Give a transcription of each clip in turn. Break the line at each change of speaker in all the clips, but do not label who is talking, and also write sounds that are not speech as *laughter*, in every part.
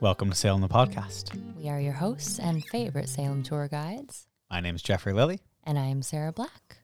Welcome to Salem the Podcast.
We are your hosts and favorite Salem tour guides,
My name is Jeffrey Lilly.
and I am Sarah Black.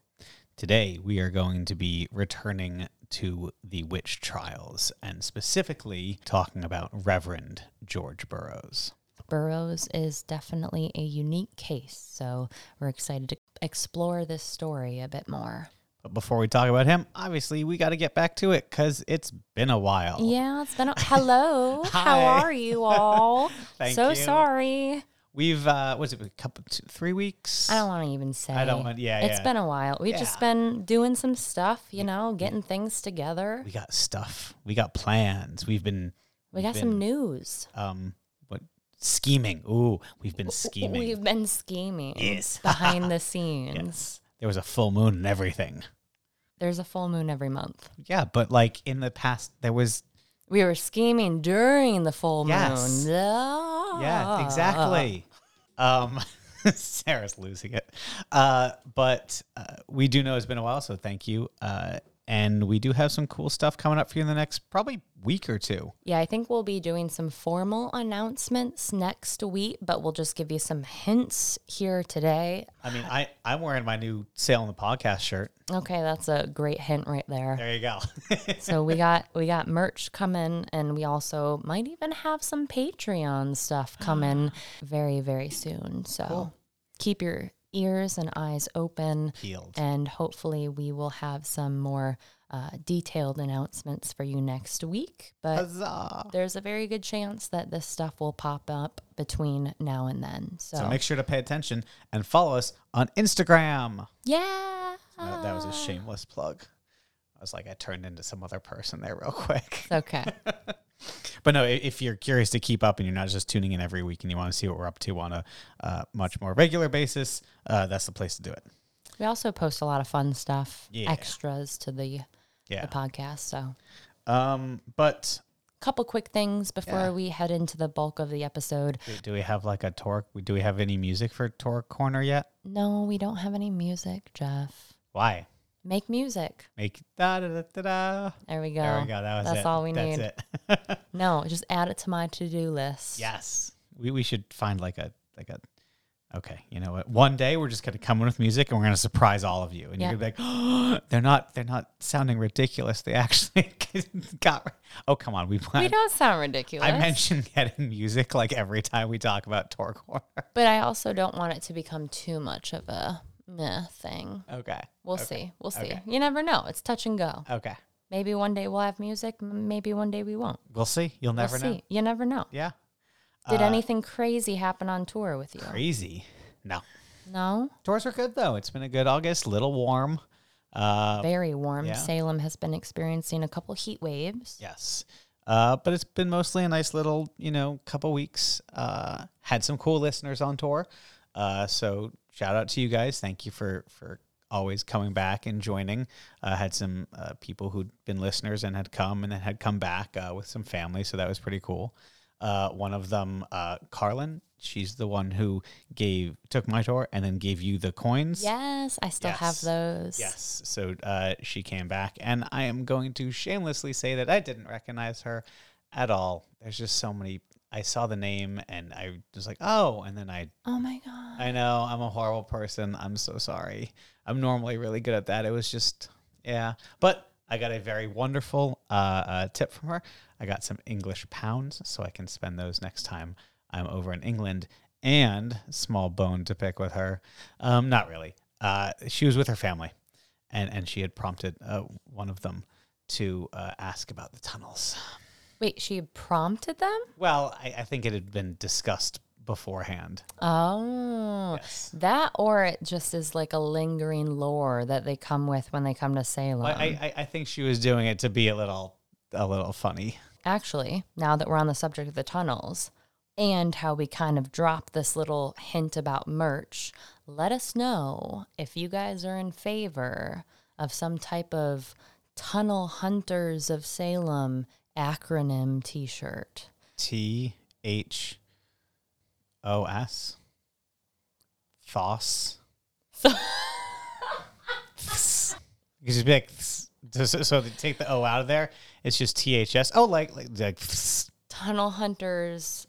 Today we are going to be returning to the witch trials and specifically talking about Reverend George Burroughs.
Burroughs is definitely a unique case, so we're excited to explore this story a bit more.
But before we talk about him, obviously we got to get back to it because it's been a while.
Yeah, it's been a hello. *laughs* How are you all? *laughs*
Thank
so
you.
sorry.
We've uh, was it a couple, two, three weeks?
I don't want to even say.
I don't want- yeah,
It's
yeah.
been a while. We've just been doing some stuff, you know, getting things together.
We got stuff. We got plans. We've been
We got
been-
some news.
um what scheming. Ooh, we've been scheming.
We've been scheming
Yes. *laughs*
behind the scenes.
yes. There was a full moon and everything.
There's a full moon every month.
Yeah, but like in the past there was
We were scheming during the full
Yes.
moon. Ah.
Yeah, exactly. Um, *laughs* Sarah's losing it. Uh, but uh, we do know it's been a while, so thank you. Uh, and we do have some cool stuff coming up for you in the next probably week or two.
Yeah, I think we'll be doing some formal announcements next week, but we'll just give you some hints here today.
I mean, I, I'm wearing my new Salem the Podcast shirt.
Okay, that's a great hint right there.
There you go. *laughs*
so we got we got merch coming and we also might even have some Patreon stuff coming *gasps* very, very soon. So
Cool.
keep your ears and eyes open.
Healed.
and hopefully we will have some more uh, detailed announcements for you next week. But
Huzzah.
there's a very good chance that this stuff will pop up between now and then. So,
So make sure to pay attention and follow us on Instagram.
yeah,
Uh, that was a shameless plug. I was like, I turned into some other person there real quick.
Okay. *laughs*
But no, if you're curious to keep up and you're not just tuning in every week and you want to see what we're up to on a uh, much more regular basis, uh, that's the place to do it.
we also post a lot of fun stuff,
Yeah.
extras to the,
Yeah.
the podcast. So,
Um, but a
couple quick things before
Yeah.
we head into the bulk of the episode.
do, do we have like a Torque? Do we have any music for Torque Corner yet?
No, we don't have any music, Jeff.
Why?
Make music.
Make da da da da da.
There we go.
There we go. That was
That's
it.
all we
That's
need.
it. *laughs*
No, just add it to my to-do list.
yes. We we should find like a like a. Okay, you know what? One day we're just gonna come in with music and we're gonna surprise all of you, and
Yeah.
you're gonna be like, oh, *gasps* "They're not, they're not sounding ridiculous. They actually *laughs* got." Oh, come on, we
We don't sound ridiculous.
I mentioned getting music like every time we talk about Corner.
but I also don't want it to become too much of a meh thing.
Okay.
We'll
Okay.
see. We'll see.
Okay.
You never know. It's touch and go.
Okay.
Maybe one day we'll have music. Maybe one day we won't.
We'll see. You'll
We'll
never know.
see. You never know.
Yeah.
Did
Uh,
anything crazy happen on tour with you?
Crazy. No.
No.
Tours are good though. It's been a good August. Little warm. Uh,
Very warm.
yeah.
Salem has been experiencing a couple heat waves.
yes. Uh, but it's been mostly a nice little, you know, couple weeks. Uh, had some cool listeners on tour. Uh, so shout out to you guys. Thank you for for always coming back and joining. Uh, had some uh, people who'd been listeners and had come and then had come back uh, with some family. So that was pretty cool. Uh, one of them, uh, Carlin, she's the one who gave took my tour and then gave you the coins.
Yes, I still have those.
Yes. So uh, she came back, and I am going to shamelessly say that I didn't recognize her at all. There's just so many. I saw the name, and I was like, "Oh!" And then I,
Oh my god.
I know I'm a horrible person. I'm so sorry. I'm normally really good at that. It was just, yeah. But I got a very wonderful uh, uh, tip from her. I got some English pounds, so I can spend those next time I'm over in England. And small bone to pick with her. Um, not really. Uh, she was with her family, and and she had prompted uh, one of them to uh, ask about the tunnels.
Wait, she prompted them?
Well, I, I think it had been discussed beforehand.
Oh.
Yes.
That or it just is like a lingering lore that they come with when they come to Salem.
Well, I, I I think she was doing it to be a little a little funny.
Actually, now that we're on the subject of the tunnels and how we kind of dropped this little hint about merch, let us know if you guys are in favor of some type of Tunnel Hunters of Salem acronym t shirt.
T H O S. Thos. You just be like, so, so- so they take the O out of there. It's just T H S. Oh, like like, like
Tunnel Hunters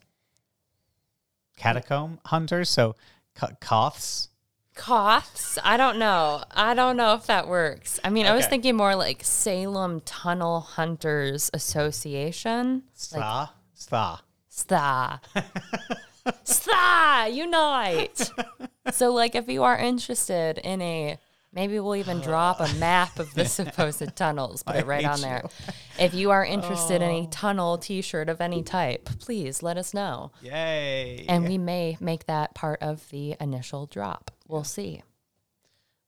catacomb hunters. So ca- Koths.
Coths? I don't know. I don't know if that works. I mean, I was thinking more like Salem Tunnel Hunters Association.
Sta. Sta.
Sta. Sta, unite. so, like, if you are interested in a, maybe we'll even drop a map of the *laughs* supposed tunnels, put it right on there. If you are interested in a tunnel t shirt of any type, please let us know.
Yay.
And we may make that part of the initial drop. We'll see.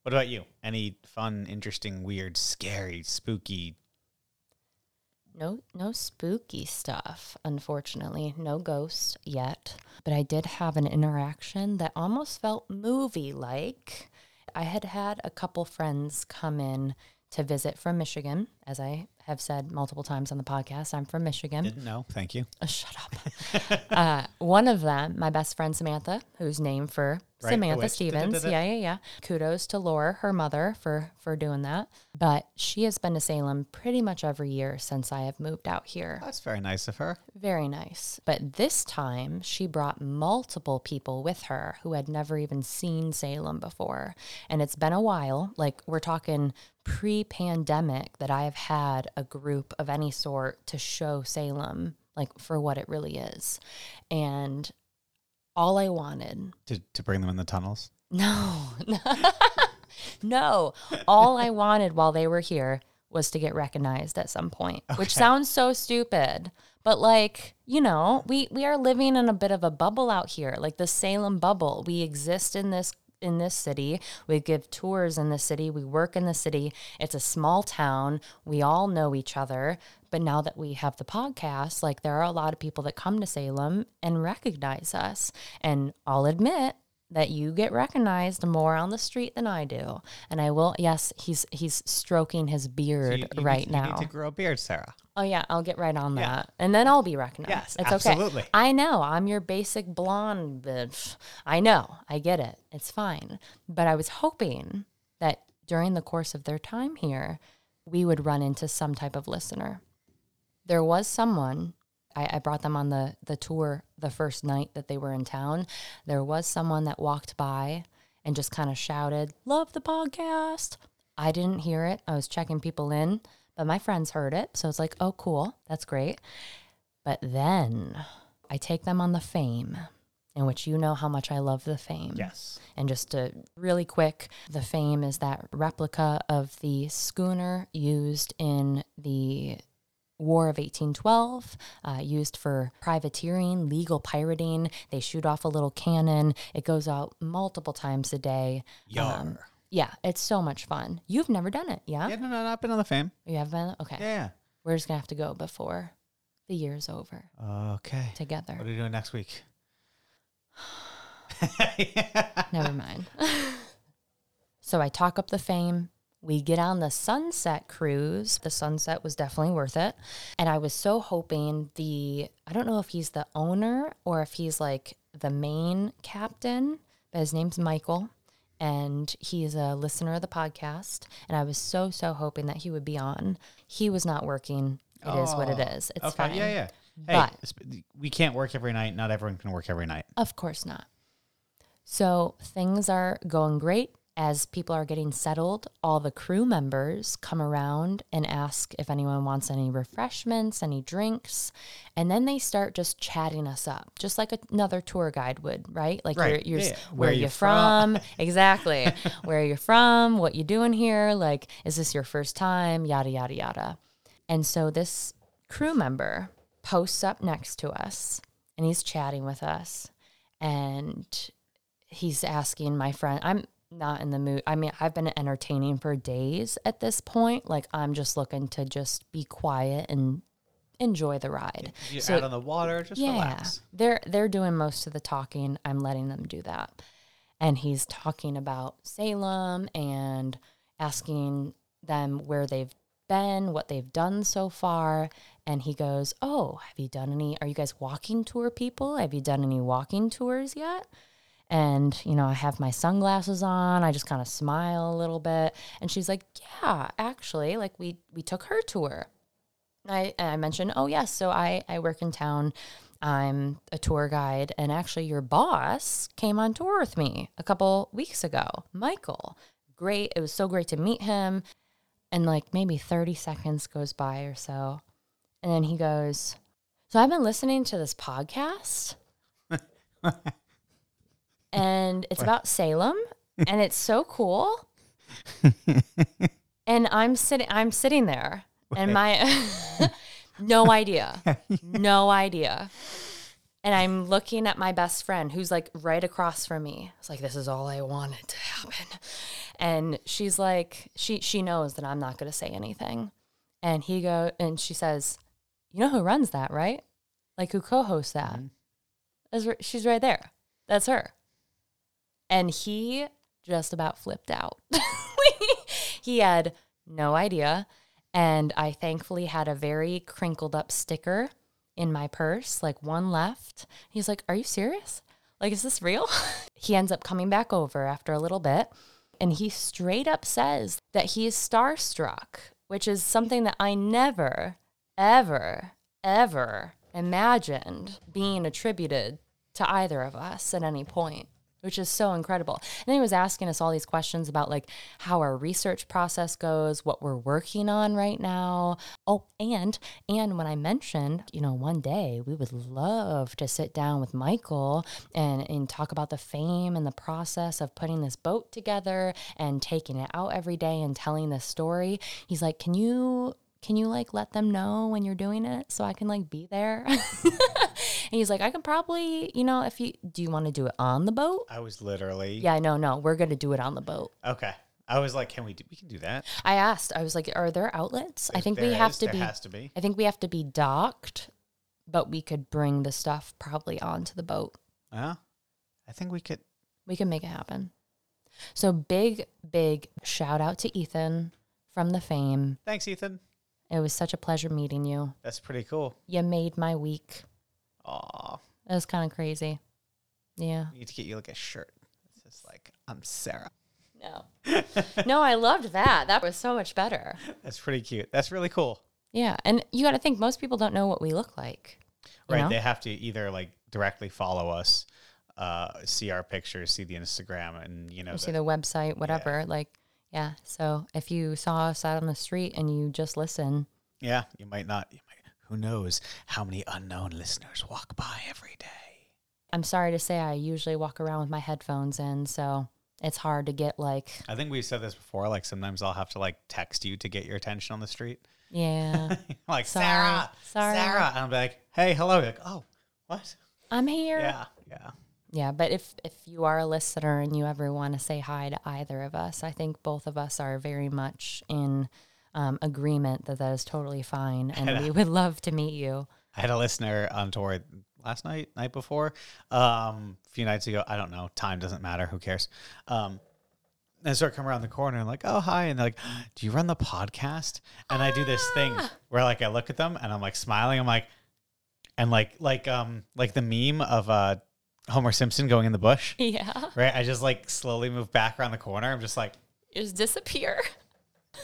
what about you? Any fun, interesting, weird, scary, spooky?
No, no spooky stuff, unfortunately. No ghosts yet. But I did have an interaction that almost felt movie like. I had had a couple friends come in to visit from Michigan. As I have said multiple times on the podcast, I'm from Michigan.
Didn't know. Thank you.
Uh, shut up. *laughs* uh, one of them, my best friend Samantha, who's named for
Right,
Samantha.
Stephens.
Yeah, yeah, yeah. Kudos to Laura, her mother, for for doing that. But she has been to Salem pretty much every year since I have moved out here.
That's very nice of her.
Very nice. But this time, she brought multiple people with her who had never even seen Salem before. And it's been a while, like we're talking pre pandemic, that I have had a group of any sort to show Salem, like for what it really is. And all I wanted
To, to bring them in the tunnels.
no, *laughs* no. All I wanted while they were here was to get recognized at some point, which sounds so stupid. But like, you know, we we are living in a bit of a bubble out here, like the Salem bubble. We exist in this in this city. We give tours in the city. We work in the city. It's a small town. We all know each other. But now that we have the podcast, like there are a lot of people that come to Salem and recognize us. And I'll admit, that you get recognized more on the street than I do. And I will yes, he's he's stroking his
So
beard
you- you
right
need, You
now.
need to grow a beard, Sarah.
oh yeah, I'll get right on
Yeah.
that. And then I'll be recognized.
Yes,
it's
absolutely.
okay. I know. I'm your basic blonde bitch. I know. I get it. It's fine. But I was hoping that during the course of their time here, we would run into some type of listener. There was someone I, I brought them on the the tour the first night that they were in town. There was someone that walked by and just kind of shouted, "Love the podcast." I didn't hear it. I was checking people in, but my friends heard it, so it's like, "Oh, cool, that's great." But then I take them on the fame, in which you know how much I love the fame.
Yes.
And just to really quick, the fame is that replica of the schooner used in the War of 1812, uh, used for privateering, legal pirating. They shoot off a little cannon. It goes out multiple times a day.
Yar.
Um, yeah, it's so much fun. You've never done it, yeah?
yeah, no, no, not been on the fame.
You have been? Okay.
Yeah.
We're just going to have to go before the year's over.
Okay.
together.
What are you doing next week? *sighs*
Never mind. *laughs* so I talk up the fame. We get on the sunset cruise. The sunset was definitely worth it. And I was so hoping the, I don't know if he's the owner or if he's like the main captain, but his name's Michael. And he's a listener of the podcast. And I was so, so hoping that he would be on. He was not working. It is what it
Oh,
is. It's
okay.
fine.
Yeah, yeah. Hey,
But-
we can't work every night. Not everyone can work every night.
Of course not. So things are going great. As people are getting settled, all the crew members come around and ask if anyone wants any refreshments, any drinks. And then they start just chatting us up, just like another tour guide would, right? Like
Right.
you're, you're
Yeah.
where,
Where
you
you
from? *laughs* exactly. where are you're from, what you doing here? Like, is this your first time? Yada, yada, yada. And so this crew member posts up next to us and he's chatting with us and he's asking my friend i'm not in the mood i mean i've been entertaining for days at this point like i'm just looking to just be quiet and enjoy the ride
You're
So-
out on the water. Just
yeah
relax.
they're they're doing most of the talking i'm letting them do that and he's talking about salem and asking them where they've been what they've done so far and he goes oh have you done any are you guys walking tour people have you done any walking tours yet and you know i have my sunglasses on i just kind of smile a little bit and she's like yeah actually like we we took her tour I, I mentioned, oh yes, so I, I work in town I'm a tour guide, and actually, your boss came on tour with me a couple weeks ago, Michael. Great. It was so great to meet him. And like maybe 30 seconds goes by or so. And then he goes, So I've been listening to this podcast, *laughs* and it's about Salem, and it's so cool. *laughs* and I'm sitting, I'm sitting there, and my *laughs* no idea, *laughs* no idea. And I'm looking at my best friend who's like right across from me. It's like this is all I wanted to happen. And she's like she she knows that I'm not going to say anything. And he go and she says, "You know who runs that, right? Like who co-hosts that? Mm-hmm. That's r- she's right there. That's her." And he just about flipped out. *laughs* he had no idea. And I thankfully had a very crinkled up sticker in my purse, like one left. He's like, Are you serious? Like, is this real? *laughs* he ends up coming back over after a little bit and he straight up says that he is starstruck, which is something that I never, ever, ever imagined being attributed to either of us at any point which is so incredible. And then he was asking us all these questions about like how our research process goes, what we're working on right now. Oh, and and when I mentioned, you know, one day we would love to sit down with Michael and and talk about the fame and the process of putting this boat together and taking it out every day and telling this story. He's like, "Can you can you like let them know when you're doing it so I can like be there? *laughs* and he's like, I can probably, you know, if you do you want to do it on the boat?
I was literally
Yeah, no, no, we're gonna do it on the boat.
Okay. I was like, can we do? We can do that.
I asked, I was like, are there outlets? I
If
think we have
is,
to be
has to be.
I think we have to be docked, but we could bring the stuff probably onto the boat.
Yeah. I think we could.
We can make it happen. So big, big shout out to Ethan from the fame.
Thanks, Ethan.
It was such a pleasure meeting you.
That's pretty cool.
You made my week.
Aw.
It was kind of crazy. Yeah.
We need to get you like a shirt. It's just like I'm Sarah.
No. no, I loved that. That was so much better.
That's pretty cute. That's really cool.
Yeah. And you got to think most people don't know what we look like.
Right.
know?
They have to either like directly follow us, uh, see our pictures, see the Instagram, and you know, the-
see the website, whatever. Like, yeah. So if you saw us out on the street and you just listen,
yeah, you might not. You. Who knows how many unknown listeners walk by every day?
I'm sorry to say I usually walk around with my headphones in. So it's hard to get like,
I think we've said this before. Like sometimes I'll have to like text you to get your attention on the street.
yeah, *laughs*
like
Sorry.
Sarah,
Sorry.
Sarah, and I'll be like, hey, hello. You're like, oh, what?
I'm here.
Yeah, yeah.
Yeah, but if if you are a listener and you ever want to say hi to either of us, I think both of us are very much in um, agreement that that is totally fine, *laughs* and we would love to meet you.
I had a listener on tour last night, night before, um, a few nights ago. I don't know. Time doesn't matter. Who cares? Um, and I start coming around the corner and like, oh hi, and they're like, do you run the podcast? And I do this thing where like I look at them and I'm like smiling. I'm like, and like like um like the meme of uh Homer Simpson going in the bush, *laughs*
Yeah,
right? I just like slowly move back around the corner. I'm just like,
just disappear. *laughs*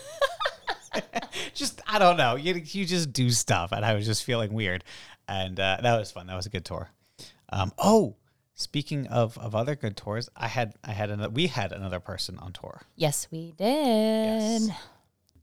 *laughs*
just I don't know. You you just do stuff, and I was just feeling weird, and uh, that was fun. That was a good tour. Um, oh, speaking of of other good tours, I had I had another we had another person on tour.
Yes, we did.
Yes.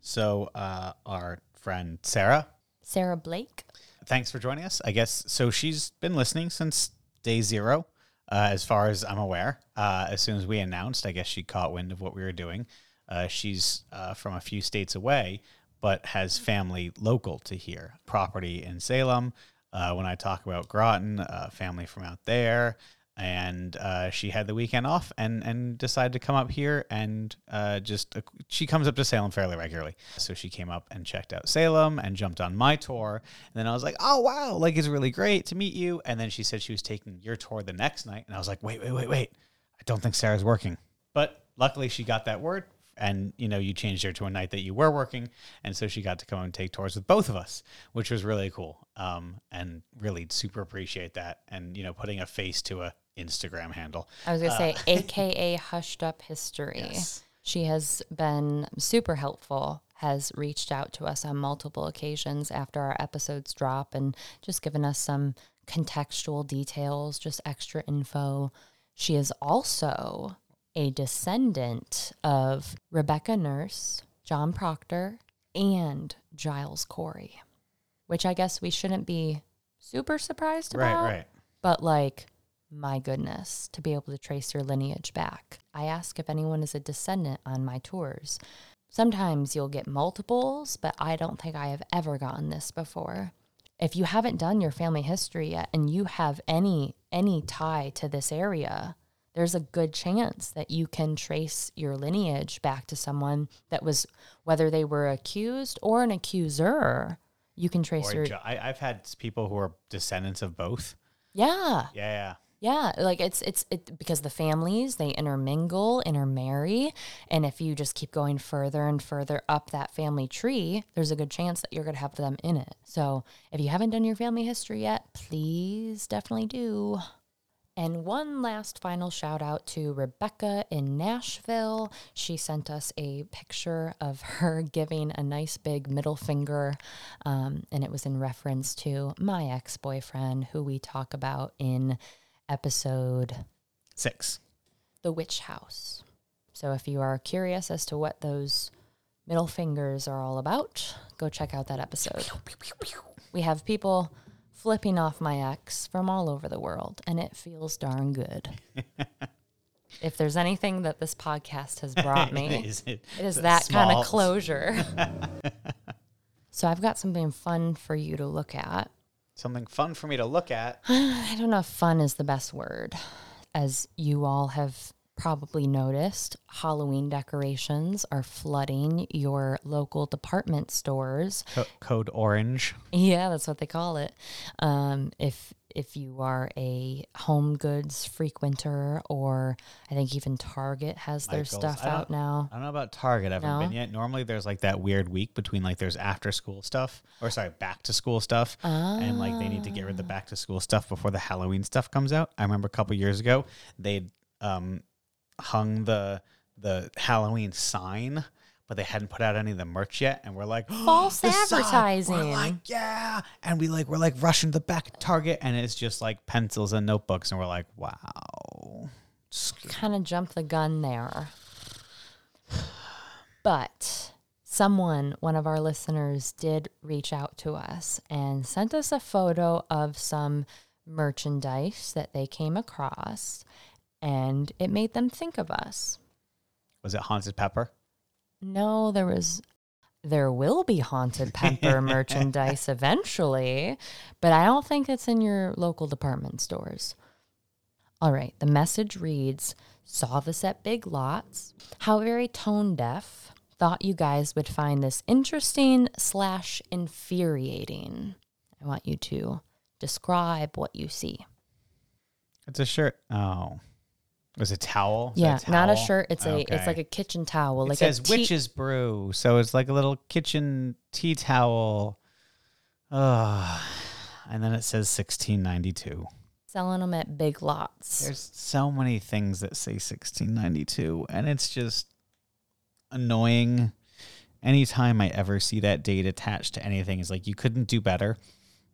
So uh, our friend Sarah,
Sarah Blake.
thanks for joining us. I guess so. She's been listening since day zero, uh, as far as I'm aware. Uh, as soon as we announced, I guess she caught wind of what we were doing. Uh, she's uh, from a few states away, but has family local to here, property in Salem. Uh, when I talk about Groton, uh, family from out there. And uh, she had the weekend off and, and decided to come up here and uh, just, she comes up to Salem fairly regularly. So she came up and checked out Salem and jumped on my tour. And then I was like, oh, wow, like it's really great to meet you. And then she said she was taking your tour the next night. And I was like, wait, wait, wait, wait. I don't think Sarah's working. But luckily she got that word and you know you changed her to a night that you were working and so she got to come and take tours with both of us which was really cool um, and really super appreciate that and you know putting a face to a instagram handle
I was gonna say, *laughs* AKA Hushed Up History.
Yes.
She has been super helpful. Has reached out to us on multiple occasions after our episodes drop and just given us some contextual details, just extra info. She is also a descendant of Rebecca Nurse, John Proctor, and Giles Corey, which I guess we shouldn't be super surprised about.
Right, right.
But like, my goodness, to be able to trace your lineage back. I ask if anyone is a descendant on my tours. Sometimes you'll get multiples, but I don't think I have ever gotten this before. If you haven't done your family history yet and you have any any tie to this area, there's a good chance that you can trace your lineage back to someone that was whether they were accused or an accuser. You can trace
Or
your
ju- I, I've had people who are descendants of both.
yeah.
Yeah, yeah.
Yeah, like it's it's it because the families they intermingle, intermarry, and if you just keep going further and further up that family tree, there's a good chance that you're going to have them in it. So, if you haven't done your family history yet, please definitely do. And one last final shout out to Rebecca in Nashville. She sent us a picture of her *laughs* giving a nice big middle finger, um, and it was in reference to my ex boyfriend, who we talk about in episode
Six.
The Witch House. So if you are curious as to what those middle fingers are all about, go check out that episode. We have people flipping off my ex from all over the world, and it feels darn good. *laughs* if there's anything that this podcast has *laughs* brought me,
Is it,
it is that kind of closure. *laughs* so I've got something fun for you to look at.
Something fun for me to look at. *sighs*
I don't know if fun is the best word. As you all have probably noticed, Halloween decorations are flooding your local department stores.
Co- code orange.
Yeah, that's what they call it. Um, if if you are a home goods frequenter, or I think even Target has their
Michaels.
stuff out now.
I don't know about Target. I haven't been yet. Normally, there's like that weird week between like there's after school stuff, or sorry, back to school stuff, and like they need to get rid of the back to school stuff before the Halloween stuff comes out. I remember a couple years ago they um, hung the the Halloween sign, but they hadn't put out any of the merch yet, and we're like *gasps*
False
"The sign!" We're
advertising.
like yeah, and we like we're like rushing to the back of Target, and it's just like pencils and notebooks, and we're like wow.
kind of jumped the gun there. But someone, one of our listeners, did reach out to us and sent us a photo of some merchandise that they came across, and it made them think of us.
Was it Haunted Pepper?
No, there was. There will be haunted pepper *laughs* merchandise eventually, but I don't think it's in your local department stores. All right, the message reads Saw this at Big Lots. How very tone deaf. Thought you guys would find this interesting slash infuriating. I want you to describe what you see.
It's a shirt. Oh, it was a towel. Is
yeah,
that
not a shirt. It's a it's like a kitchen towel.
It
like
says
a tea-
witch's brew, so it's like a little kitchen tea towel. Ugh. and then it says sixteen ninety two.
selling them at Big Lots.
There's so many things that say sixteen ninety two, and it's just annoying. Anytime I ever see that date attached to anything, is like you couldn't do better.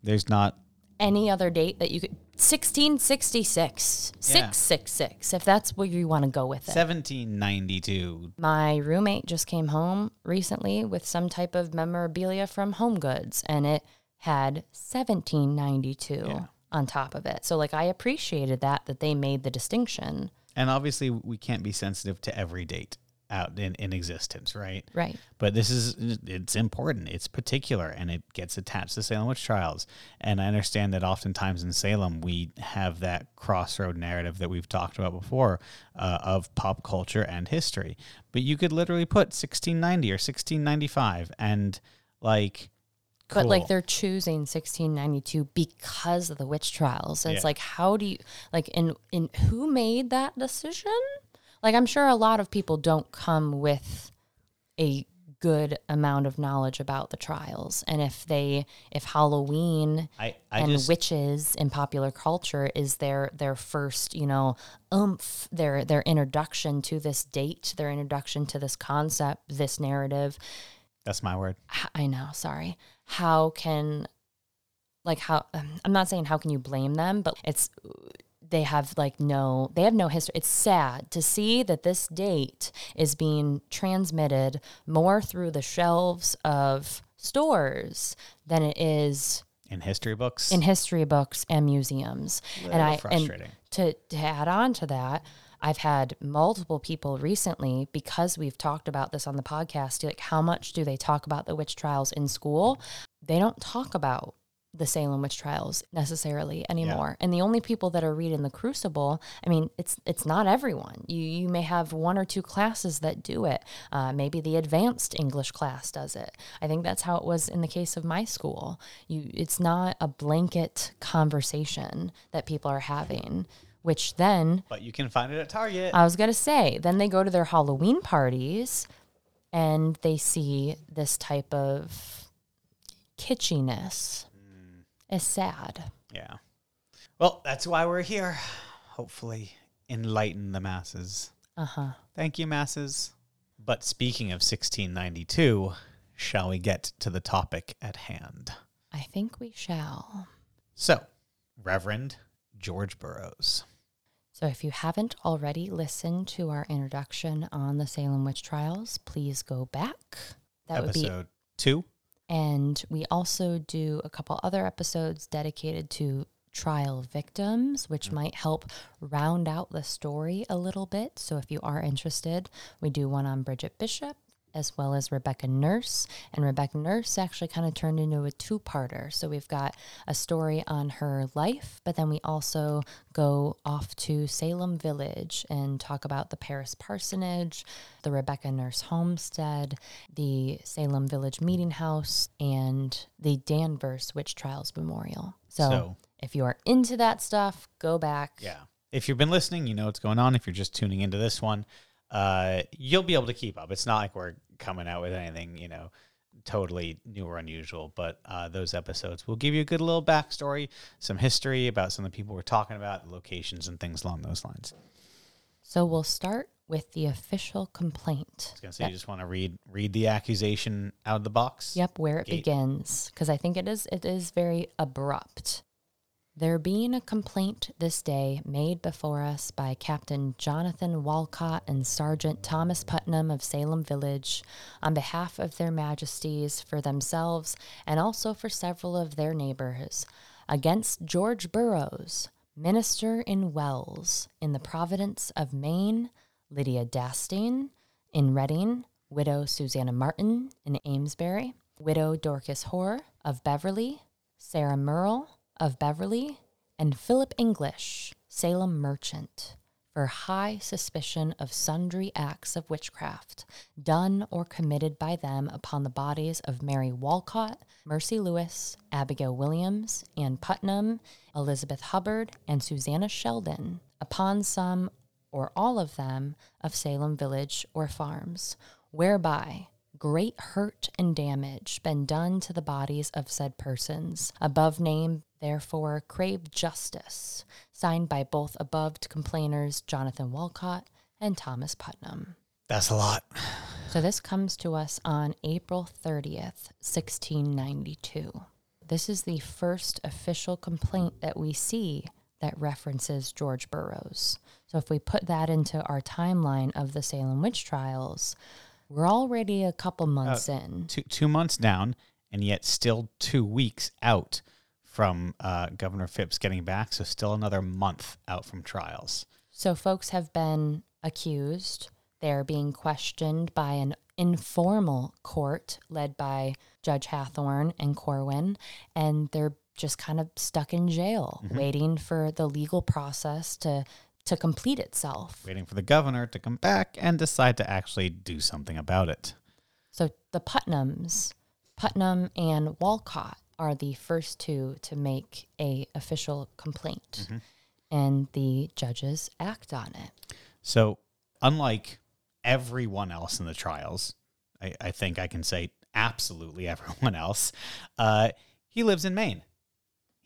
There's not
any other date that you could 1666
Yeah.
666 if that's where you want to go with it
seventeen ninety two.
my roommate just came home recently with some type of memorabilia from home goods and it had 1792
Yeah.
on top of it so like i appreciated that that they made the distinction
And obviously, we can't be sensitive to every date out in, in existence, right?
right
But this is it's important. It's particular, and it gets attached to Salem witch trials. And I understand that oftentimes in Salem we have that crossroad narrative that we've talked about before uh, of pop culture and history. But you could literally put 1690 or 1695, and like,
but like they're choosing 1692 because of the witch trials it's
Yeah.
like how do you like in in who made that decision like i'm sure a lot of people don't come with a good amount of knowledge about the trials and if they if halloween
I I
and
just
witches in popular culture is their their first you know oomph their their introduction to this date their introduction to this concept this narrative
that's my word.
i know, sorry. How can like how um, I'm not saying how can you blame them, but it's they have like no they have no history. It's sad to see that this date is being transmitted more through the shelves of stores than it is
In history books.
in history books and museums. and I
frustrating.
and to, to add on to that, I've had multiple people recently because we've talked about this on the podcast. Like, how much do they talk about the witch trials in school? They don't talk about the Salem witch trials necessarily anymore. And the only people that are reading the Crucible, I mean, it's it's not everyone. You you may have one or two classes that do it. Uh, maybe the advanced English class does it. I think that's how it was in the case of my school. You, it's not a blanket conversation that people are having. Which then
but you can find it at Target.
I was gonna say, then they go to their Halloween parties and they see this type of kitschiness. It's sad.
yeah. Well, that's why we're here. Hopefully, enlighten the masses.
Uh huh.
Thank you, masses. But speaking of 1692, shall we get to the topic at hand?
I think we shall.
So, Reverend George Burroughs.
So, if you haven't already listened to our introduction on the Salem witch trials, please go back. That would be
episode two.
And we also do a couple other episodes dedicated to trial victims, which mm-hmm. might help round out the story a little bit. So if you are interested, we do one on Bridget Bishop as well as Rebecca Nurse. And Rebecca Nurse actually kind of turned into a two parter. So we've got a story on her life, but then we also go off to Salem Village and talk about the Parris Parsonage, the Rebecca Nurse Homestead, the Salem Village Meeting House, and the Danvers Witch Trials Memorial. So,
So-
if you are into that stuff, go back.
Yeah. If you've been listening, you know what's going on. If you're just tuning into this one, uh, you'll be able to keep up. It's not like we're coming out with anything, you know, totally new or unusual. But uh, those episodes will give you a good little backstory, some history about some of the people we're talking about, locations, and things along those lines.
So we'll start with the official complaint.
I was gonna say, you just want to read read the accusation out of the box.
Yep, where it
Gate.
begins, because I think it is it is very abrupt. There being a complaint this day made before us by Captain Jonathan Walcott and Sergeant Thomas Putnam of Salem Village on behalf of their majesties for themselves and also for several of their neighbors against George Burroughs, minister in Wells in the Providence of Maine, Lydia Dastine in Reading, widow Susanna Martin in Amesbury, widow Dorcas Hoare of Beverly, Sarah Merle of Beverly, and Philip English, Salem merchant, for high suspicion of sundry acts of witchcraft done or committed by them upon the bodies of Mary Walcott, Mercy Lewis, Abigail Williams, Ann Putnam, Elizabeth Hubbard, and Susanna Sheldon, upon some or all of them of Salem village or farms, whereby great hurt and damage been done to the bodies of said persons. Above named, therefore, crave justice, signed by both above complainers Jonathan Walcott and Thomas Putnam.
That's a lot.
So this comes to us on April 30th, 1692. This is the first official complaint that we see that references George Burroughs. So if we put that into our timeline of the Salem witch trials, we're already a couple months in.
Two two months down, and yet still two weeks out from uh, Governor Phips getting back. So still another month out from trials.
So folks have been accused. They're being questioned by an informal court led by Judge Hathorne and Corwin, and they're just kind of stuck in jail, waiting for the legal process to to complete itself.
waiting for the governor to come back and decide to actually do something about it.
So the Putnams, Putnam and Walcott are the first two to make a official complaint. And the judges act on it.
So, unlike everyone else in the trials, I, I think I can say absolutely everyone *laughs* else, uh, he lives in Maine.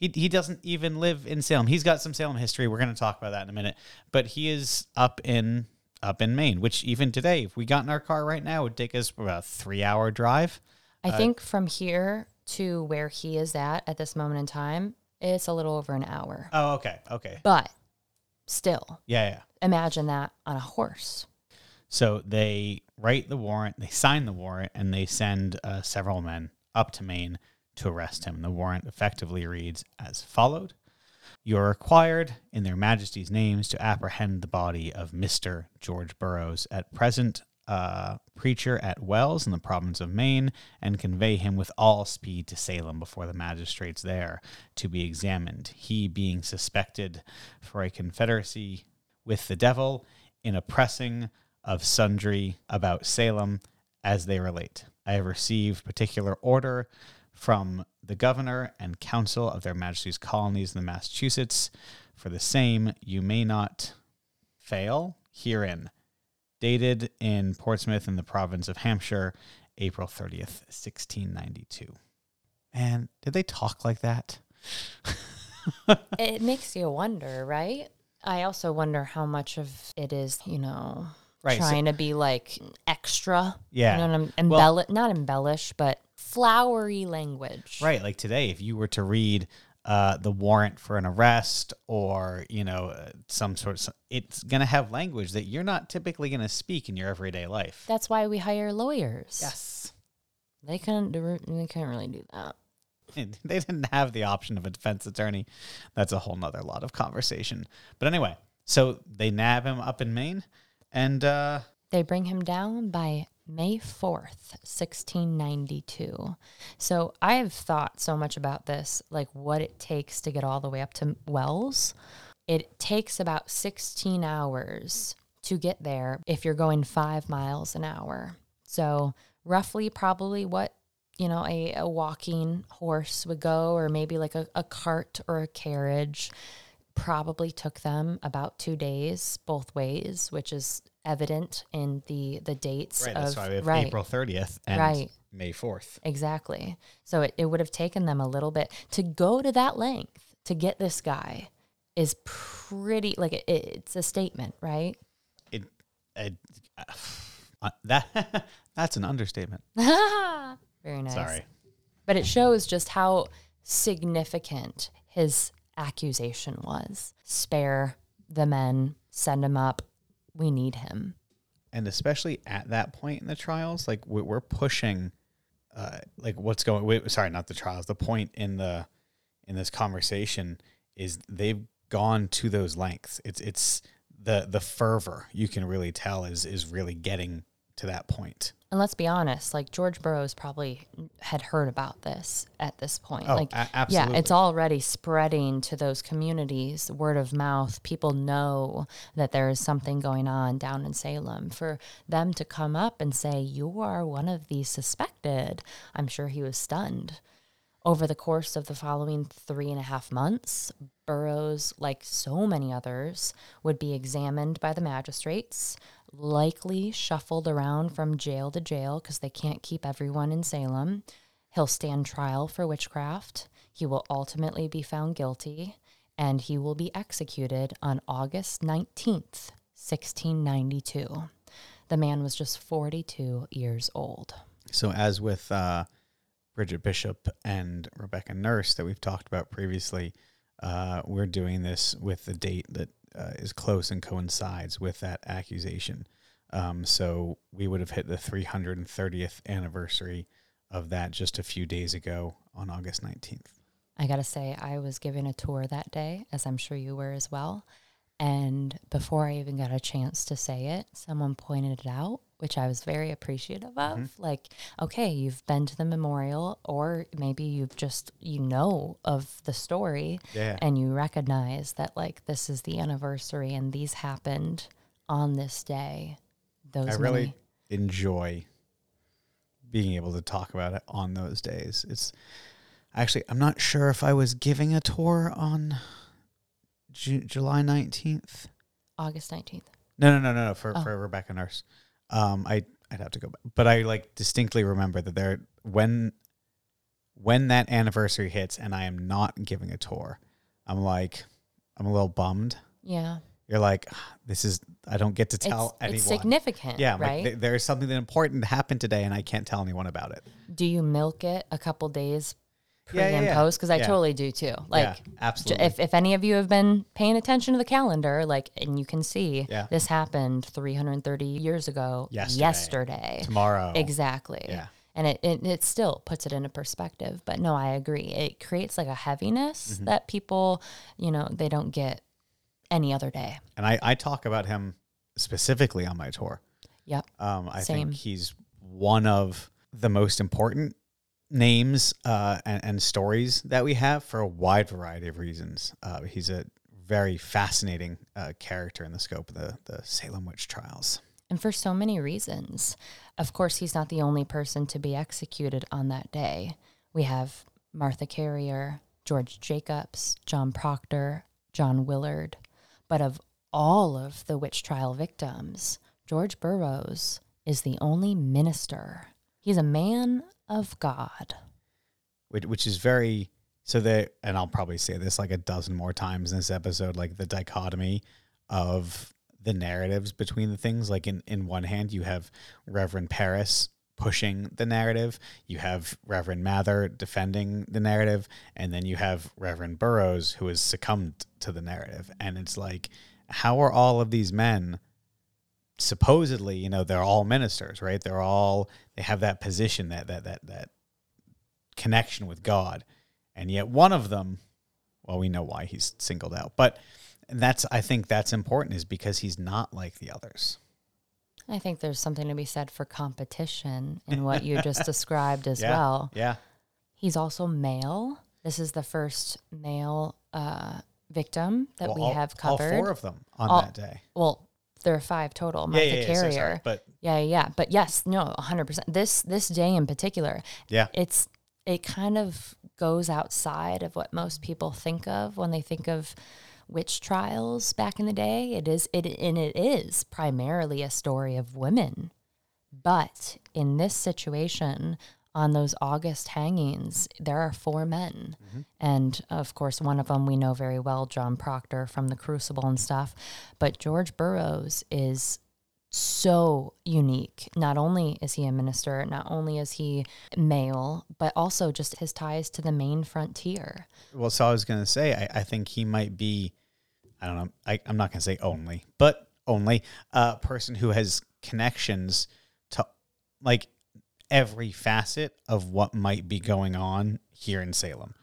He, he doesn't even live in Salem. He's got some Salem history. We're going to talk about that in a minute. But he is up in up in Maine, which even today, if we got in our car right now, would take us about a three hour drive.
I think from here to where he is at at this moment in time, it's a little over an hour.
Oh, okay. Okay.
But still,
Yeah, yeah.
imagine that on a horse.
So they write the warrant, they sign the warrant, and they send uh, several men up to Maine to arrest him. The warrant effectively reads as followed You are required, in their majesty's names, to apprehend the body of Mr. George Burroughs, at present uh, preacher at Wells in the province of Maine, and convey him with all speed to Salem before the magistrates there to be examined, he being suspected for a confederacy with the devil in oppressing of sundry about Salem as they relate. I have received particular order from the governor and council of their majesty's colonies in the Massachusetts. For the same, you may not fail herein. Dated in Portsmouth in the province of Hampshire, April 30th, 1692. Man, did they talk like that? *laughs*
it makes you wonder, right? I also wonder how much of it is, you know,
Right, so-
trying to be like extra.
Yeah.
You know, what I'm-
Well-
embellish, not embellish, but flowery language.
Right. Like today, if you were to read uh, the warrant for an arrest or, you know, uh, some sort of, it's going to have language that you're not typically going to speak in your everyday life.
That's why we hire lawyers.
Yes.
They couldn't do, they couldn't really do that. *laughs*
They didn't have the option of a defense attorney. That's a whole nother lot of conversation. But anyway, so they nab him up in Maine and, uh,
They bring him down by May 4th, 1692. So I have thought so much about this, like what it takes to get all the way up to Wells. It takes about 16 hours to get there if you're going five miles an hour. So, roughly, probably what you know, a, a walking horse would go, or maybe like a, a cart or a carriage probably took them about two days both ways, which is evident in the the dates
right,
of
that's why we have
right,
April 30th and
Right.
May 4th.
exactly. So it, it would have taken them a little bit to go to that length to get this guy is pretty like it, it's a statement, right?
It, it uh, *laughs* that, *laughs* that's an understatement. *laughs*
Very nice.
Sorry.
But it shows just how significant his accusation was. Spare the men, send him up. We need him.
and especially at that point in the trials like we- we're pushing uh like what's going wait, sorry not the trials the point in the in this conversation is they've gone to those lengths it's it's the the fervor you can really tell is is really getting to that point
And let's be honest, like George Burroughs probably had heard about this at this point.
Oh,
like,
a-
yeah, it's already spreading to those communities, word of mouth. People know that there is something going on down in Salem. For them to come up and say, You are one of the suspected, I'm sure he was stunned. Over the course of the following three and a half months, Burroughs, like so many others, would be examined by the magistrates, likely shuffled around from jail to jail because they can't keep everyone in Salem. He'll stand trial for witchcraft. He will ultimately be found guilty, and he will be executed on August 19th, 1692. The man was just 42 years old.
so as with uh bridget bishop and rebecca nurse that we've talked about previously uh we're doing this with the date that uh, is close and coincides with that accusation Um, so we would have hit the 330th anniversary of that just a few days ago on August 19th.
I got to say, I was given a tour that day, as I'm sure you were as well. And before I even got a chance to say it, someone pointed it out, which I was very appreciative of. Mm-hmm. Like, okay, you've been to the memorial, or maybe you've just, you know, of the story
Yeah.
and you recognize that, like, this is the anniversary and these happened on this day. Those
I really
many-
enjoy being able to talk about it on those days. It's actually, I'm not sure if I was giving a tour on Ju- July 19th.
August 19th.
No, no, no, no, no. For
Oh.
for Rebecca Nurse, um, I I'd have to go back, but I like distinctly remember that there when when that anniversary hits and I am not giving a tour, I'm like I'm a little bummed.
Yeah.
you're like, "Ah, this is I don't get to tell
it's,
anyone.
it's significant,
yeah, I'm like,
right?
"There- there's something that important happened today, and I can't tell anyone about it.
do you milk it a couple days pre
Yeah,
and
yeah.
post? Because I
Yeah.
totally do too. Like,
absolutely.
if, if any of you have been paying attention to the calendar, like, and you can see
Yeah.
this happened 330 years ago
Yesterday.
yesterday.
Tomorrow,
Exactly.
Yeah.
And it, it, it still puts it into perspective. But no, I agree. It creates like a heaviness
Mm-hmm.
that people, you know, they don't get any other day.
and I, I talk about him specifically on my tour.
Yep.
Um, I
Same.
think he's one of the most important names uh, and, and stories that we have for a wide variety of reasons. Uh, he's a very fascinating uh, character in the scope of the, the Salem witch trials.
And for so many reasons. Of course, he's not the only person to be executed on that day. We have Martha Carrier, George Jacobs, John Proctor, John Willard. But of all of the witch trial victims, George Burroughs is the only minister. He's a man of God.
which, which is very so that and i'll probably say this like a dozen more times in this episode like the dichotomy of the narratives between the things like in, in one hand you have reverend parris pushing the narrative you have reverend mather defending the narrative and then you have reverend burroughs who has succumbed to the narrative and it's like how are all of these men supposedly you know they're all ministers right they're all they have that position that that that that connection with God. And yet one of them, well, we know why he's singled out. But that's I think that's important is because he's not like the others.
I think there's something to be said for competition in what you just *laughs* described as
yeah.
well.
Yeah.
He's also male. This is the first male uh, victim that
Well,
we
all,
have
all
covered.
four of them on
All-
that day.
well, there are five total.
Yeah,
Martha
yeah, yeah,
Carrier.
sorry, but
yeah, yeah, yeah. But yes, no, hundred percent. This this day in particular,
yeah.
it's it kind of goes outside of what most people think of when they think of witch trials back in the day. It is it and it is primarily a story of women. But in this situation, on those August hangings, there are four men. Mm-hmm. And of course, one of them we know very well, John Proctor from The Crucible and stuff. But George Burroughs is so unique. Not only is he a minister, not only is he male, but also just his ties to the Maine frontier.
Well, so I was gonna say I, I think he might be I don't know, I, I'm not gonna say only, but only a person who has connections to like every facet of what might be going on here in Salem.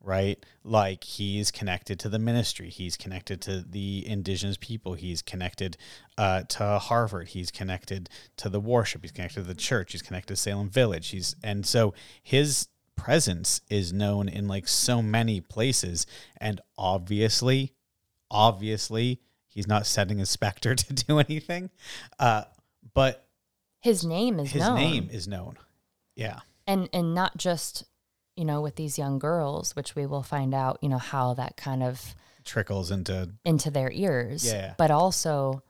Right? Like he's connected to the ministry. He's connected to the indigenous people. He's connected uh, to Harvard. He's connected to the worship. He's connected to the church. He's connected to Salem Village. He's and so his presence is known in like so many places. And obviously, obviously, he's not sending a specter *laughs* to do anything. Uh, but
His name is known.
his
known.
name is known. Yeah.
and and not just you know with these young girls which we will find out you know how that kind of
Trickles into
into their ears
Yeah.
but also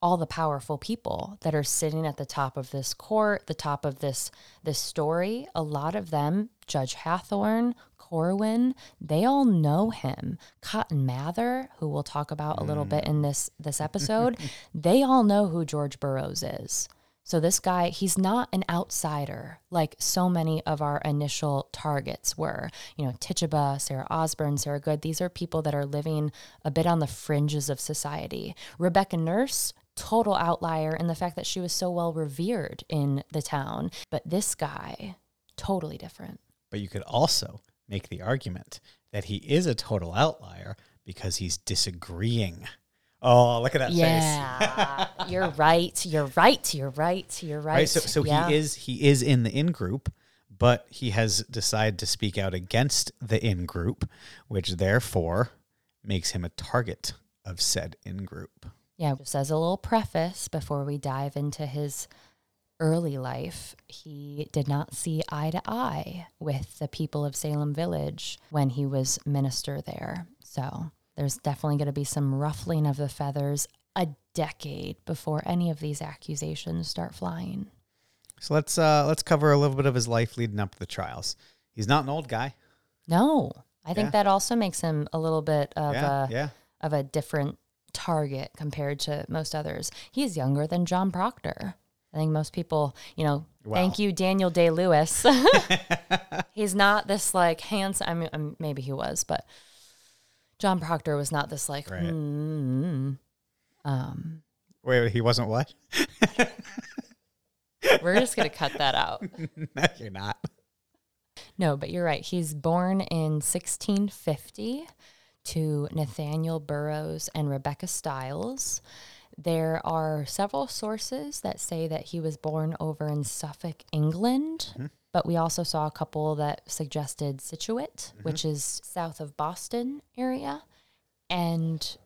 all the powerful people that are sitting at the top of this court the top of this this story a lot of them judge hathorne corwin they all know him cotton mather who we'll talk about a little mm. bit in this this episode *laughs* they all know who george burroughs is so this guy, he's not an outsider like so many of our initial targets were. You know, Tituba, Sarah Osborne, Sarah Good. These are people that are living a bit on the fringes of society. Rebecca Nurse, total outlier in the fact that she was so well revered in the town. But this guy, totally different.
But you could also make the argument that he is a total outlier because he's disagreeing. Oh, look at that face.
Yeah, *laughs* you're right. You're right. You're right. You're right.
Right. So, so
Yeah.
he is he is in the in group, but he has decided to speak out against the in group, which therefore makes him a target of said in group.
Yeah, just as a little preface before we dive into his early life, he did not see eye to eye with the people of Salem Village when he was minister there. So there's definitely going to be some ruffling of the feathers a decade before any of these accusations start flying.
So let's uh let's cover a little bit of his life leading up to the trials. He's not an old guy.
No, I think
Yeah.
that also makes him a little bit of
yeah,
a
yeah.
of a different target compared to most others. He's younger than John Proctor. I think most people, you know,
Wow.
thank you, Daniel Day Lewis. *laughs* He's not this like handsome. I mean, um, maybe he was, but John Proctor was not this like.
Right.
"Hmm." Um,
Wait, wait, he wasn't what? *laughs*
we're just gonna cut that out. *laughs*
no, you're not.
No, but you're right. He's born in 1650 to Nathaniel Burroughs and Rebecca Stiles. There are several sources that say that he was born over in Suffolk, England, but we also saw a couple that suggested Scituate, which is south of Boston area. And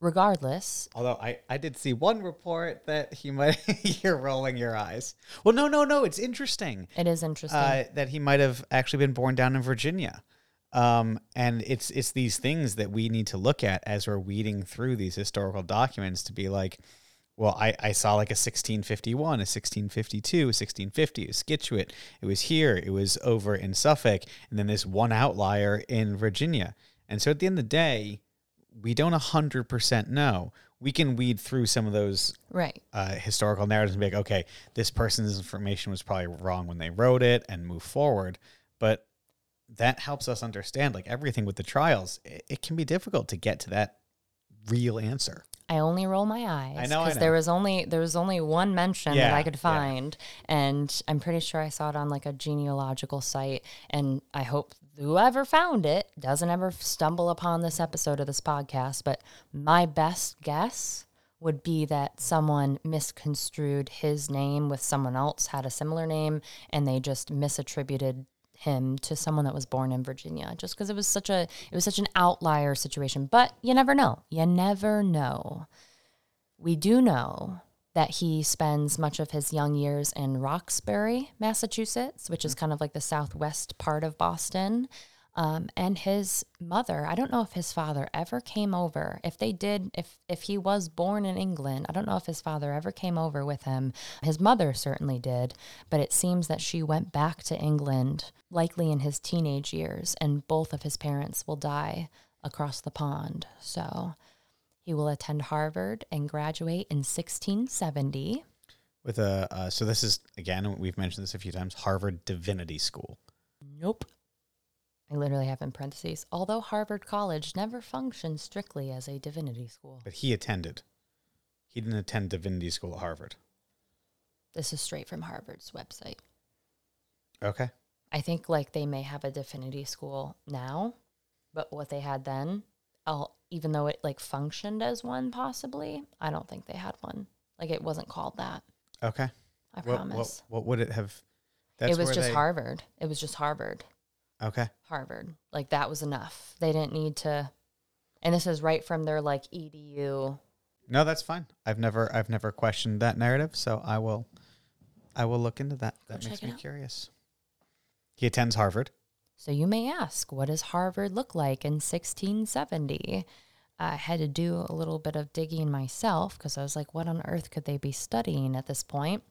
regardless,
Although I, I did see one report that he might *laughs* you're rolling your eyes. Well, no, no, no. It's interesting
it is interesting.
uh, that he might have actually been born down in Virginia. Um, and it's it's these things that we need to look at as we're weeding through these historical documents to be like, well, I, I saw like a 1651, a 1652, a 1650, a. It was here. It was over in Suffolk, and then this one outlier in Virginia. And so at the end of the day, we don't 100% know. We can weed through some of those
right.
uh, historical narratives and be like, okay, this person's information was probably wrong when they wrote it and move forward. But that helps us understand, like everything with the trials, it, it can be difficult to get to that real answer.
I only roll my eyes
I know,
because there was only there was only one mention that I could
yeah.
find, and I'm pretty sure I saw it on like a genealogical site. And I hope whoever found it doesn't ever stumble upon this episode of this podcast. But my best guess would be that someone misconstrued his name with someone else had a similar name, and they just misattributed him to someone that was born in Virginia just because it was such a it was such an outlier situation. But you never know. You never know. We do know that he spends much of his young years in Roxbury, Massachusetts, which is kind of like the southwest part of Boston. Um, and his mother, I don't know if his father ever came over. If they did, if if he was born in England, I don't know if his father ever came over with him. His mother certainly did, but it seems that she went back to England, likely in his teenage years, and both of his parents will die across the pond. So he will attend Harvard and graduate in 1670.
With a uh, so this is again we've mentioned this a few times Harvard Divinity School.
Nope. I literally have in parentheses, although Harvard College never functioned strictly as a divinity school.
But he attended. He didn't attend divinity school at Harvard.
This is straight from Harvard's website.
Okay.
I think like they may have a divinity school now, but what they had then, I'll, even though it like functioned as one possibly, I don't think they had one. Like it wasn't called that.
Okay.
I
What,
promise.
what what would it have?
it was just
they-
Harvard. It was just Harvard.
Okay.
Harvard. Like that was enough. They didn't need to. And this is right from their like edu.
No, that's fine. I've never I've never questioned that narrative, so I will I will look into that. That
check
makes me
out.
curious. He attends Harvard.
So you may ask, what does Harvard look like in 1670? I had to do a little bit of digging myself because I was like, what on earth could they be studying at this point?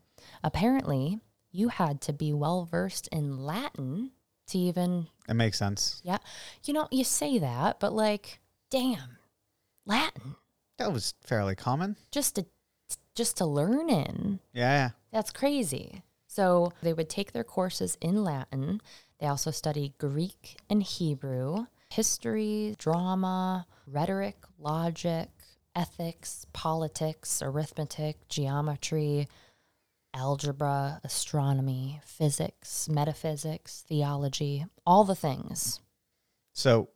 Apparently, you had to be well versed in Latin to even,
It makes sense.
yeah. You know, you say that, but like, damn, Latin
That was fairly common.
just to just to learn in.
Yeah.
That's crazy. So they would take their courses in Latin. They also study Greek and Hebrew, history, drama, rhetoric, logic, ethics, politics, arithmetic, geometry, algebra, astronomy, physics, metaphysics, theology, all the things.
So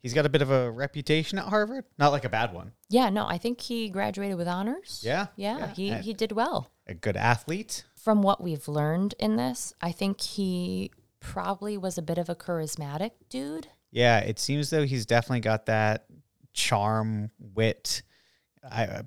he's got a bit of a reputation at Harvard. Not like a bad one.
Yeah, no, I think he graduated with honors.
Yeah,
Yeah,
yeah.
he,
And-
he did well.
A good athlete.
from what we've learned in this, I think he probably was a bit of a charismatic dude.
Yeah, it seems though he's definitely got that charm, wit. I,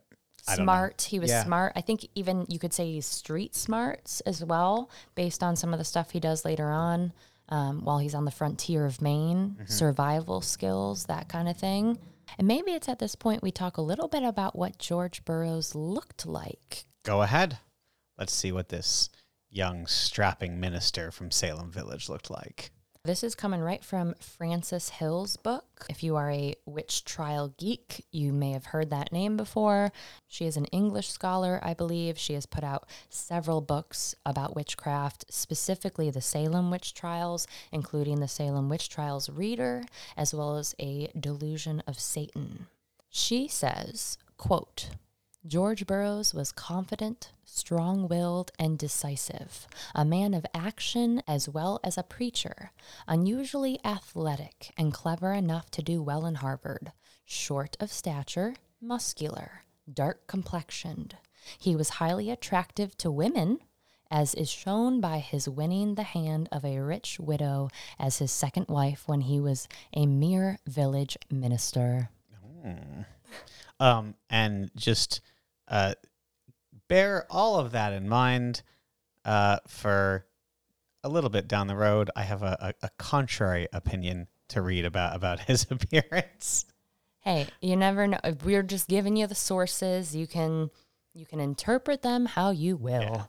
I don't know.
Smart. He was
Yeah.
smart. I think even you could say he's street smarts as well, based on some of the stuff he does later on um, while he's on the frontier of Maine,
Mm-hmm.
survival skills, that kind of thing. And maybe it's at this point we talk a little bit about what George Burroughs looked like.
Go ahead. Let's see what this young strapping minister from Salem Village looked like.
This is coming right from Frances Hill's book. If you are a witch trial geek, you may have heard that name before. She is an English scholar, I believe. She has put out several books about witchcraft, specifically the Salem witch trials, including the Salem witch trials reader, as well as a delusion of Satan. She says, quote, George Burroughs was confident, strong willed, and decisive, a man of action as well as a preacher, unusually athletic and clever enough to do well in Harvard, short of stature, muscular, dark complexioned. He was highly attractive to women, as is shown by his winning the hand of a rich widow as his second wife when he was a mere village minister.
Um, and just uh, bear all of that in mind uh, for a little bit down the road. I have a, a, a contrary opinion to read about about *laughs* his appearance.
Hey, you never know. If We're just giving you the sources. You can you can interpret them how you will.
Yeah.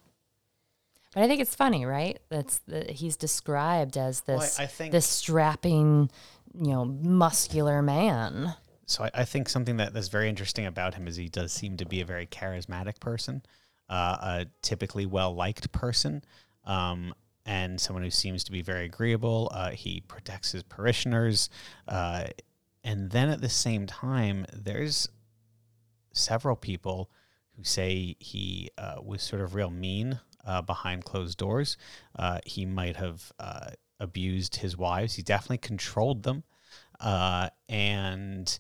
But I think it's funny, right? That's the, he's described as
Well, I-
this
I think-
this strapping, you know, muscular man.
So I, I think something that, that's very interesting about him is he does seem to be a very charismatic person, uh, a typically well liked person, um, and someone who seems to be very agreeable. Uh, he protects his parishioners, uh, and then at the same time, there's several people who say he uh, was sort of real mean uh, behind closed doors. Uh, he might have abused his wives. He definitely controlled them. Uh, and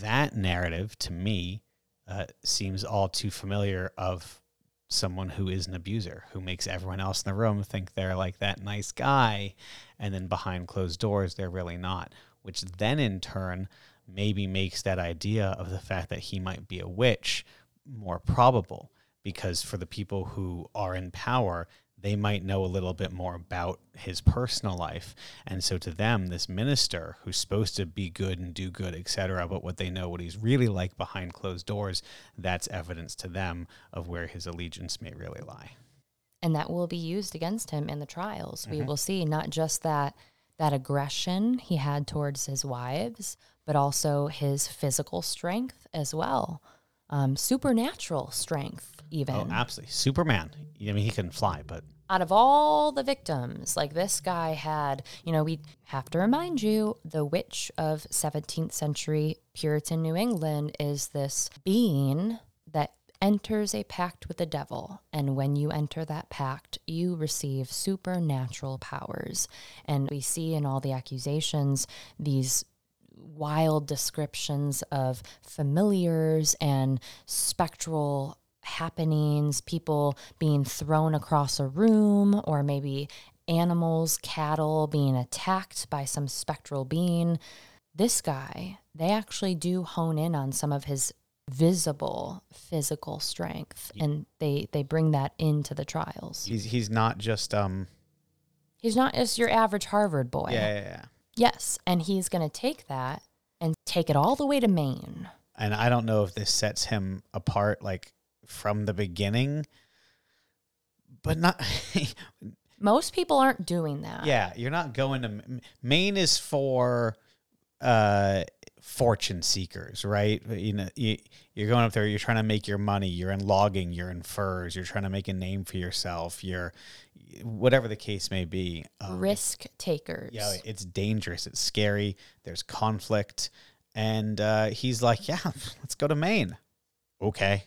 that narrative to me uh, seems all too familiar of someone who is an abuser who makes everyone else in the room think they're like that nice guy and then behind closed doors they're really not which then in turn maybe makes that idea of the fact that he might be a witch more probable because for the people who are in power they might know a little bit more about his personal life and so to them this minister who's supposed to be good and do good etc but what they know what he's really like behind closed doors that's evidence to them of where his allegiance may really lie
and that will be used against him in the trials. We
Mm-hmm.
will see not just that that aggression he had towards his wives, but also his physical strength as well, um, supernatural strength even.
oh absolutely superman i mean he can fly but
Out of all the victims, like this guy had, you know, we have to remind you, the witch of 17th century Puritan New England is this being that enters a pact with the devil. And when you enter that pact, you receive supernatural powers. And we see in all the accusations these wild descriptions of familiars and spectral happenings, people being thrown across a room, or maybe animals, cattle being attacked by some spectral being. This guy, they actually do hone in on some of his visible physical strength and they they bring that into the trials.
he's he's not just um
He's not just your average Harvard boy.
yeah yeah, yeah.
Yes, and he's going to take that and take it all the way to Maine.
and i don't know if this sets him apart like from the beginning but not *laughs*
Most people aren't doing that.
Yeah, you're not going to Maine is for uh fortune seekers, right? You know, you, you're going up there, you're trying to make your money, you're in logging, you're in furs, you're trying to make a name for yourself, you're whatever the case may be. Um,
Risk takers.
yeah, it's dangerous, it's scary, there's conflict, and uh, he's like, "Yeah, *laughs* let's go to Maine." Okay.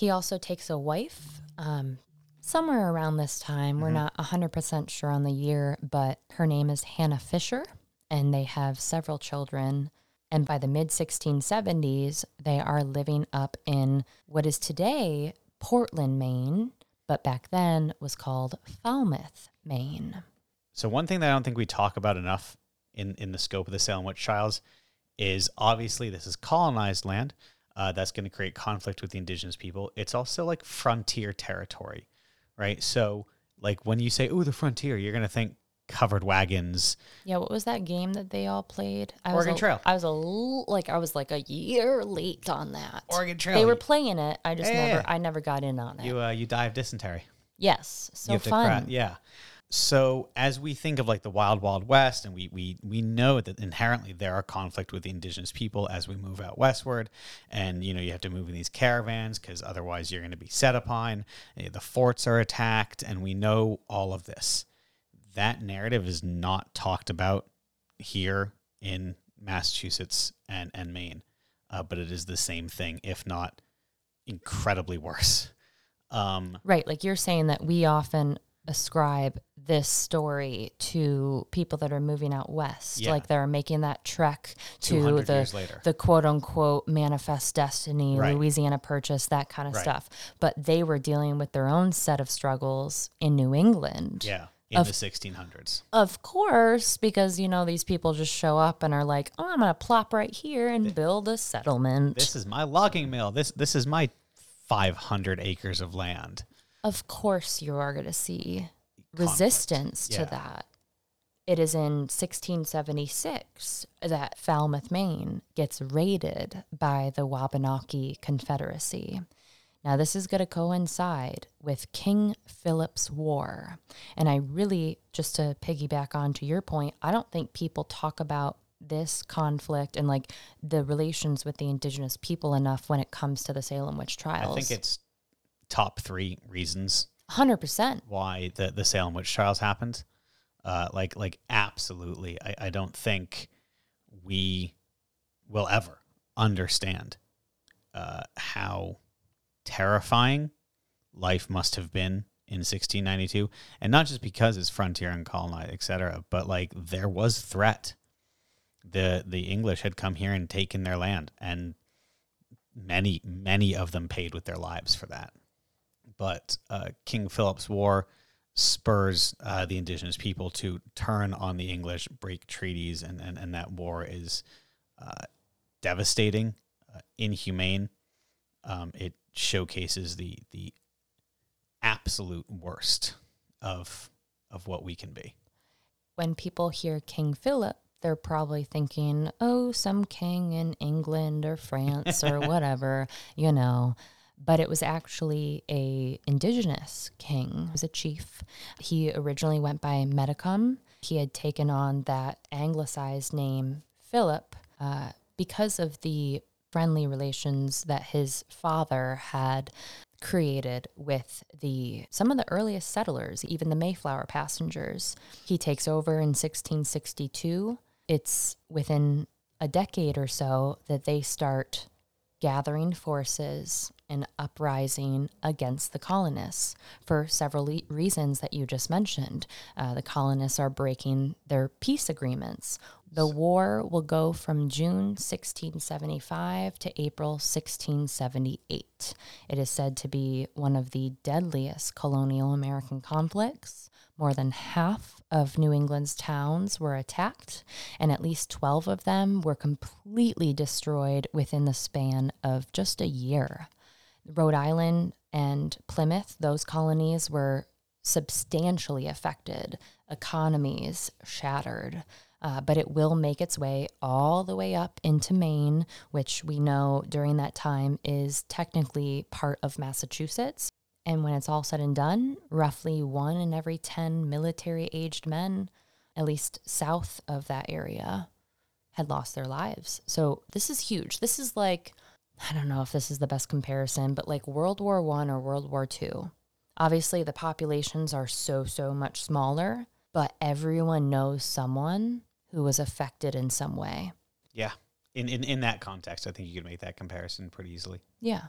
He also takes a wife um, somewhere around this time. We're not 100% sure on the year, but her name is Hannah Fisher, and they have several children. And by the mid 1670s, they are living up in what is today Portland, Maine, but back then was called Falmouth, Maine.
So one thing that I don't think we talk about enough in in the scope of the Salem witch trials is obviously this is colonized land. Uh, that's going to create conflict with the indigenous people. It's also like frontier territory, right? So like when you say "oh, the frontier," you're going to think covered wagons.
Yeah, what was that game that they all played? I
Oregon
was a,
Trail.
I was a l- like I was like a year late on that.
Oregon Trail.
They were playing it. I just
Yeah,
never
yeah.
I never got in on it.
You uh, you die of dysentery.
yes, so
you
fun.
cra- yeah. So as we think of like the wild wild west and we we we know that inherently there are conflict with the indigenous people as we move out westward and you know you have to move in these caravans because otherwise you're going to be set upon Eh, the forts are attacked and we know all of this that narrative is not talked about here in massachusetts and and maine uh, but it is the same thing if not incredibly worse *laughs* um
Right. Like you're saying that we often ascribe this story to people that are moving out west.
Yeah.
Like they're making that trek to the
years later.
the quote unquote manifest destiny,
Right.
Louisiana purchase, that kind of
Right.
stuff. But they were dealing with their own set of struggles in New England.
yeah in
Of-
the 1600s
Of course, because you know these people just show up and are like, "Oh, I'm going to plop right here and build a settlement."
this is my logging mill. This this is my 500 acres of land.
Of course you are going to see resistance to that. It is in 1676 that Falmouth, Maine gets raided by the Wabanaki Confederacy. Now, this is going to coincide with King Philip's War. And I really, just to piggyback on to your point, I don't think people talk about this conflict and like the relations with the indigenous people enough when it comes to the Salem witch trials.
I think it's top three reasons
100%.
why the the Salem witch trials happened. Uh, like like absolutely, I, I don't think we will ever understand uh, how terrifying life must have been in 1692, and not just because it's frontier and colonized, etc., but like there was threat. the The English had come here and taken their land, and many many of them paid with their lives for that but uh, King Philip's War spurs uh, the indigenous people to turn on the English, break treaties, and, and, and that war is uh, devastating, uh, inhumane. Um, it showcases the the absolute worst of of what we can be.
when people hear King Philip, they're probably thinking, oh, some king in England or France or *laughs* whatever, you know. But it was actually a indigenous king. He was a chief. He originally went by Metacom. He had taken on that anglicized name Philip uh, because of the friendly relations that his father had created with the some of the earliest settlers, even the Mayflower passengers. He takes over in 1662. It's within a decade or so that they start gathering forces and uprising against the colonists for several le- reasons that you just mentioned. Uh, the colonists are breaking their peace agreements. The war will go from June 1675 to April 1678. It is said to be one of the deadliest colonial American conflicts. More than half of New England's towns were attacked, and at least 12 of them were completely destroyed within the span of just a year. Rhode Island and Plymouth, those colonies were substantially affected, economies shattered. Uh, but it will make its way all the way up into Maine, which we know during that time is technically part of Massachusetts. And when it's all said and done, roughly one in every 10 military aged men, at least south of that area, had lost their lives. So this is huge. This is like, I don't know if this is the best comparison, but like World War One or World War Two. Obviously, the populations are so, so much smaller, but everyone knows someone who was affected in some way.
Yeah. In, in in that context, I think you could make that comparison pretty easily.
Yeah.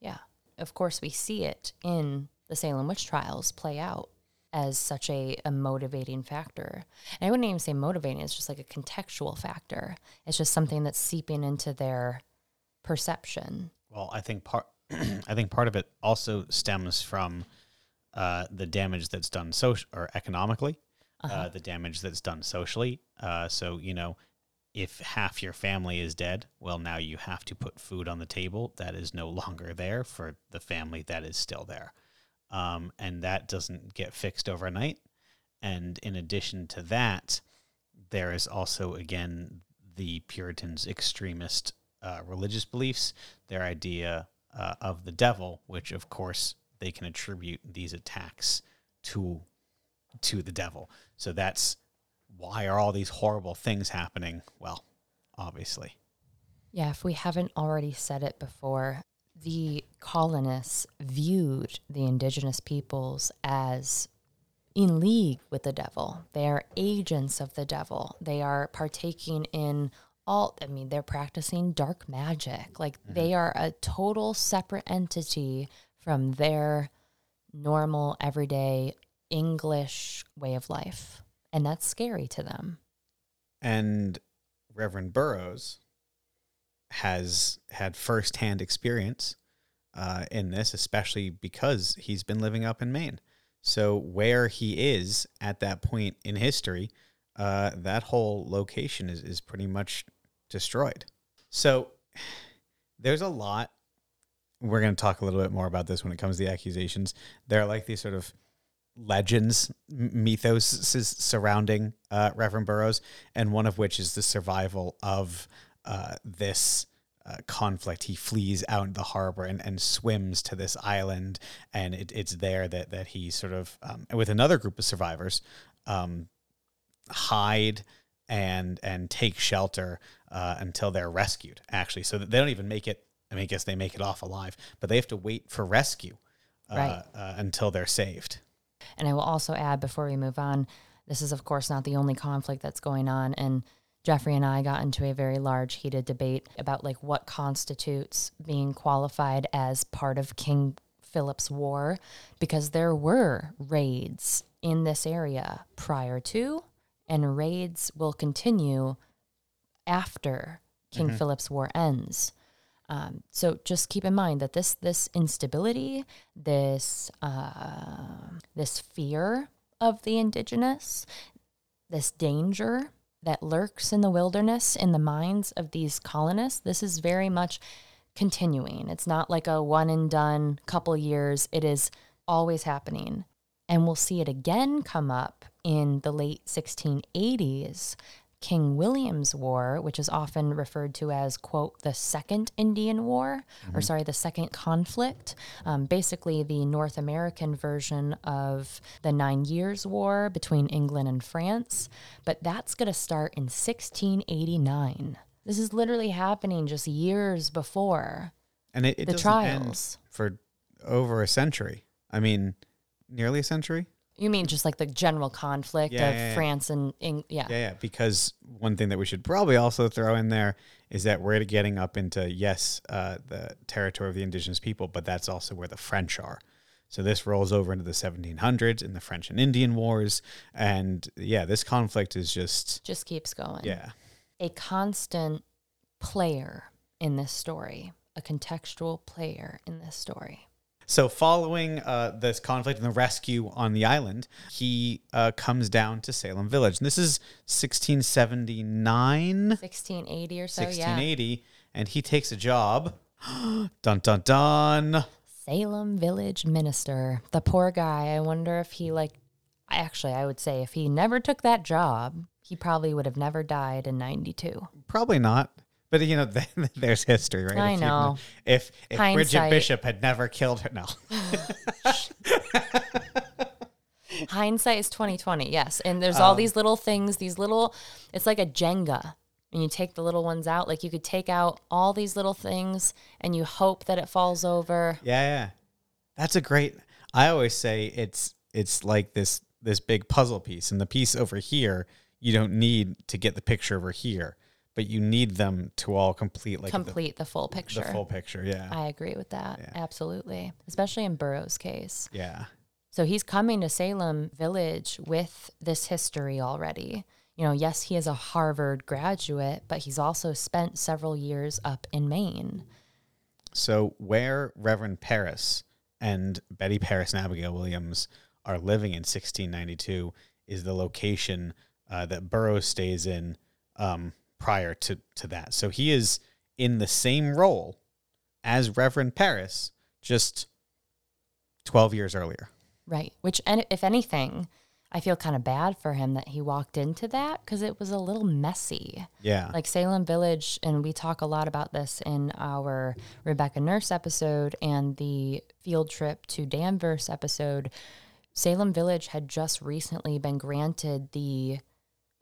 Yeah. Of course, we see it in the Salem witch trials play out as such a, a motivating factor. And I wouldn't even say motivating, it's just like a contextual factor. It's just something that's seeping into their perception.
Well, I think part *clears throat* I think part of it also stems from uh, the damage that's done social or economically, uh the damage that's done socially. Uh, so you know, if half your family is dead, well, now you have to put food on the table that is no *laughs* longer there for the family that is still there, um, and that doesn't get fixed overnight. And in addition to that, there is also again the Puritans' extremist uh, religious beliefs, their idea uh, of the devil, which of course they can attribute these attacks to to the devil. So that's why are all these horrible things happening? Well, obviously.
Yeah, if we haven't already said it before, the colonists viewed the indigenous peoples as in league with the devil. They are agents of the devil. They are partaking in all, I mean, they're practicing dark magic. Like they are a total separate entity from their normal, everyday English way of life. And that's scary to them.
And Reverend Burroughs has had firsthand experience uh, in this, especially because he's been living up in Maine. So where he is at that point in history, uh, that whole location is, is pretty much destroyed. So there's a lot. We're going to talk a little bit more about this when it comes to the accusations. There are like these sort of legends, mythos surrounding uh, Reverend Burroughs, and one of which is the survival of uh, this uh, conflict. He flees out in the harbor and, and swims to this island, and it, it's there that that he sort of, um, with another group of survivors, um, hide and and take shelter uh, until they're rescued. Actually, so that they don't even make it. I mean, I guess they make it off alive, but they have to wait for rescue uh,
Right.
uh, until they're saved.
And I will also add before we move on, this is, of course, not the only conflict that's going on. And Jeffrey and I got into a very large, heated debate about like what constitutes being qualified as part of King Philip's war, because there were raids in this area prior to, and raids will continue after King Philip's war ends. Um, so just keep in mind that this this instability, this uh, this fear of the indigenous, this danger that lurks in the wilderness in the minds of these colonists, this is very much continuing. It's not like a one and done couple years. It is always happening. And we'll see it again come up in the late 1680s. King William's War, which is often referred to as, quote, the Second Indian War, or sorry, the Second Conflict, um, basically the North American version of the Nine Years' War between England and France. But that's going to start in 1689. This is literally happening just years before
And it, it
the trials.
for over a century. I mean, nearly a century.
You mean just like the general conflict
Yeah,
of
yeah, yeah.
France and Eng- yeah.
Yeah, yeah. Because one thing that we should probably also throw in there is that we're getting up into yes, uh, the territory of the indigenous people, but that's also where the French are. So this rolls over into the 1700s in the French and Indian Wars, and yeah, this conflict is just
Just keeps going.
yeah,
A constant player in this story, a contextual player in this story.
So, following uh, this conflict and the rescue on the island, he uh, comes down to Salem Village. And this is 1679,
1680 or so, yeah.
1680, and he takes a job. *gasps* dun dun dun.
Salem Village Minister. The poor guy. I wonder if he like actually I would say if he never took that job, he probably would have never died in 92.
Probably not. But you know, *laughs* then there's history, right?
I
If you-
know.
If if Bridget Bishop had never killed her, no. *laughs*
Hindsight is 2020. Yes. And there's
Um,
all these little things, these little it's like a Jenga. And you take the little ones out, like you could take out all these little things and you hope that it falls over.
Yeah, yeah. That's a great. I always say it's it's like this this big puzzle piece, and the piece over here you don't need to get the picture over here, but you need them to all complete like the-
complete the, full picture.
the, full picture. Yeah,
I agree with that.
Yeah.
Absolutely. Especially in Burroughs' case.
yeah,
So he's coming to Salem Village with this history already. You know, yes, he is a Harvard graduate, but he's also spent several years up in Maine.
So where Reverend Parris and Betty Parris and Abigail Williams are living in 1692 is the location uh, that Burroughs stays in um, prior to, to that. So he is in the same role as Reverend Parris, just 12 years earlier.
Right. Which, if anything, I feel kind of bad for him that he walked into that because it was a little messy.
Yeah.
Like Salem Village, and we talk a lot about this in our Rebecca Nurse episode and the field trip to Danvers episode. Salem Village had just recently been granted the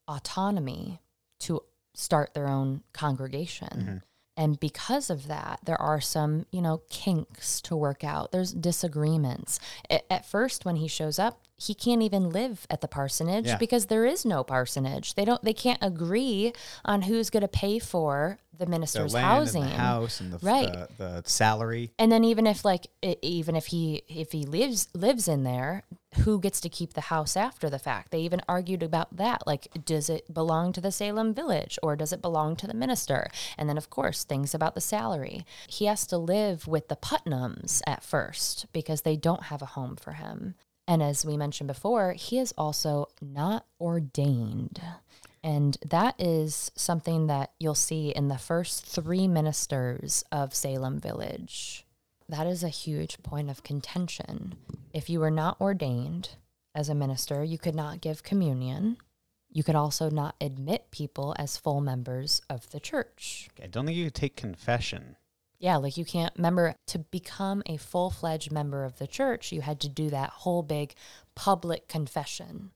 autonomy to start their own congregation. Mm-hmm. And because of that, there are some, you know, kinks to work out. There's disagreements. At first, when he shows up, he can't even live at the parsonage
Yeah.
because there is no parsonage. They don't. They can't agree on who's going to pay for the
The
minister's
land
housing.
and the house and the,
Right.
the, the salary.
And then even if like even if he if he lives lives in there, who gets to keep the house after the fact? They even argued about that. Like, does it belong to the Salem village or does it belong to the minister? And then of course things about the salary. He has to live with the Putnams at first because they don't have a home for him. And as we mentioned before, he is also not ordained. And that is something that you'll see in the first three ministers of Salem Village. That is a huge point of contention. If you were not ordained as a minister, you could not give communion. You could also not admit people as full members of the church.
I don't think you could take confession.
Yeah, like you can't remember to become a full fledged member of the church, you had to do that whole big public confession.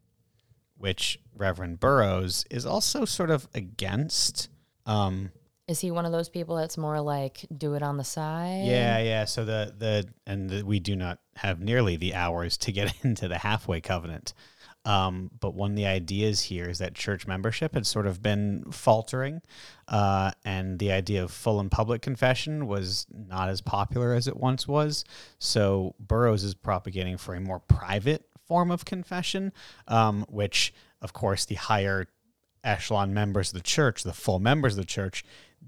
which Reverend Burroughs is also sort of against. Um,
Is he one of those people that's more like do it on the side?
yeah, yeah. So the the and the, we do not have nearly the hours to get *laughs* into the halfway covenant. Um, but one of the ideas here is that church membership had sort of been faltering, uh, and the idea of full and public confession was not as popular as it once was. So Burroughs is propagating for a more private form of confession, um, which, of course, the higher echelon members of the church, the full members of the church,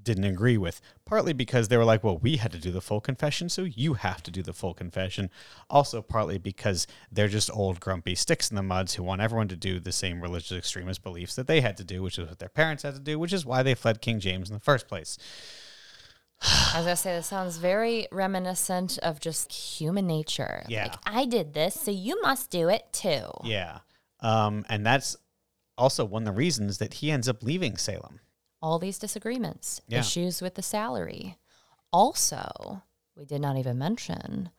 didn't agree with. Partly because they were like, well, we had to do the full confession, so you have to do the full confession. Also, partly because they're just old, grumpy sticks in the muds who want everyone to do the same religious extremist beliefs that they had to do, which is what their parents had to do, which is why they fled King James in the first place.
I was gonna say this sounds very reminiscent of just human nature.
Yeah.
Like I did this, so you must do it too.
Yeah. Um, and that's also one of the reasons that he ends up leaving Salem.
All these disagreements,
Yeah.
issues with the salary. Also, we did not even mention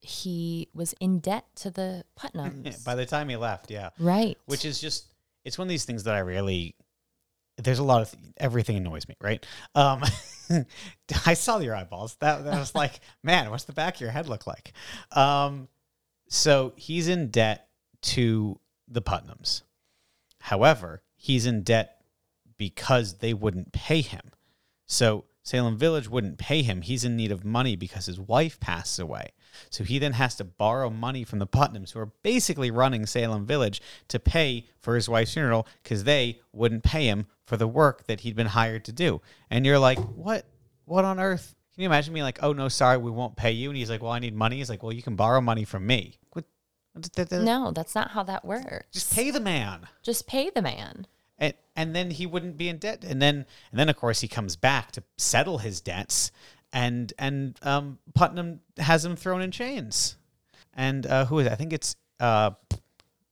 he was in debt to the Putnams. *laughs*
By the time he left, yeah.
right.
which is just it's one of these things that I really there's a lot of everything annoys me, right? Um, *laughs* I saw your eyeballs. That, that was like, *laughs* man, what's the back of your head look like? Um, so he's in debt to the Putnams. However, he's in debt because they wouldn't pay him. So Salem Village wouldn't pay him. He's in need of money because his wife passes away. So he then has to borrow money from the Putnams, who are basically running Salem Village, to pay for his wife's funeral because they wouldn't pay him for the work that he'd been hired to do. And you're like, what? What on earth? Can you imagine me like, oh no, sorry, we won't pay you? And he's like, well, I need money. He's like, well, you can borrow money from me. What?
no, that's not how that works.
Just pay the man
Just pay the man.
And and then he wouldn't be in debt and then and then of course he comes back to settle his debts and and um putnam has him thrown in chains and uh who is it? i think it's uh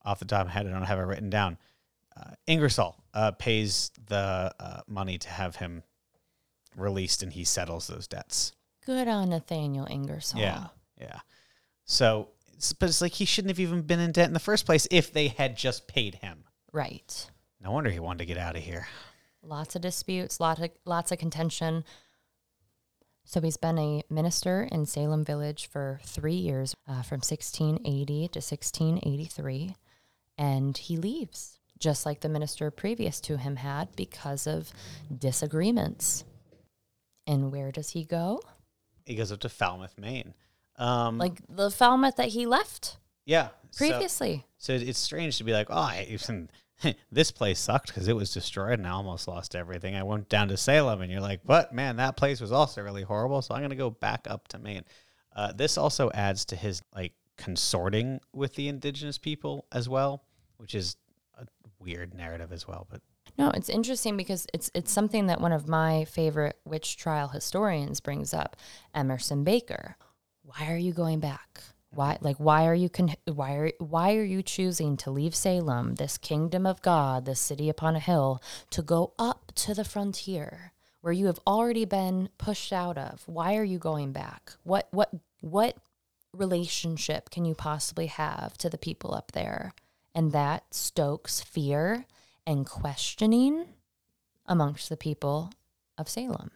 off the top of my head i don't have it written down uh, ingersoll uh pays the uh, money to have him released and he settles those debts
Good on Nathaniel Ingersoll.
yeah yeah so but it's like he shouldn't have even been in debt in the first place if they had just paid him
Right.
No wonder he wanted to get out of here
Lots of disputes, lots of, lots of contention. So he's been a minister in Salem Village for three years, uh, from 1680 to 1683, and he leaves, just like the minister previous to him had, because of disagreements. And where does he go?
he goes up to falmouth maine um
Like the Falmouth that he left
Yeah.
previously.
So, it's strange to be like, oh, I, even- *laughs* this place sucked because it was destroyed and I almost lost everything. I went down to Salem and you're like, but man, that place was also really horrible. So I'm going to go back up to Maine. Uh, this also adds to his like consorting with the indigenous people as well, which is a weird narrative as well. But
No, it's interesting because it's it's something that one of my favorite witch trial historians brings up, Emerson Baker. Why are you going back? Why like why are you con- why are why are you choosing to leave Salem, this kingdom of God, this city upon a hill, to go up to the frontier where you have already been pushed out of? Why are you going back? What what what relationship can you possibly have to the people up there? And that stokes fear and questioning amongst the people of Salem.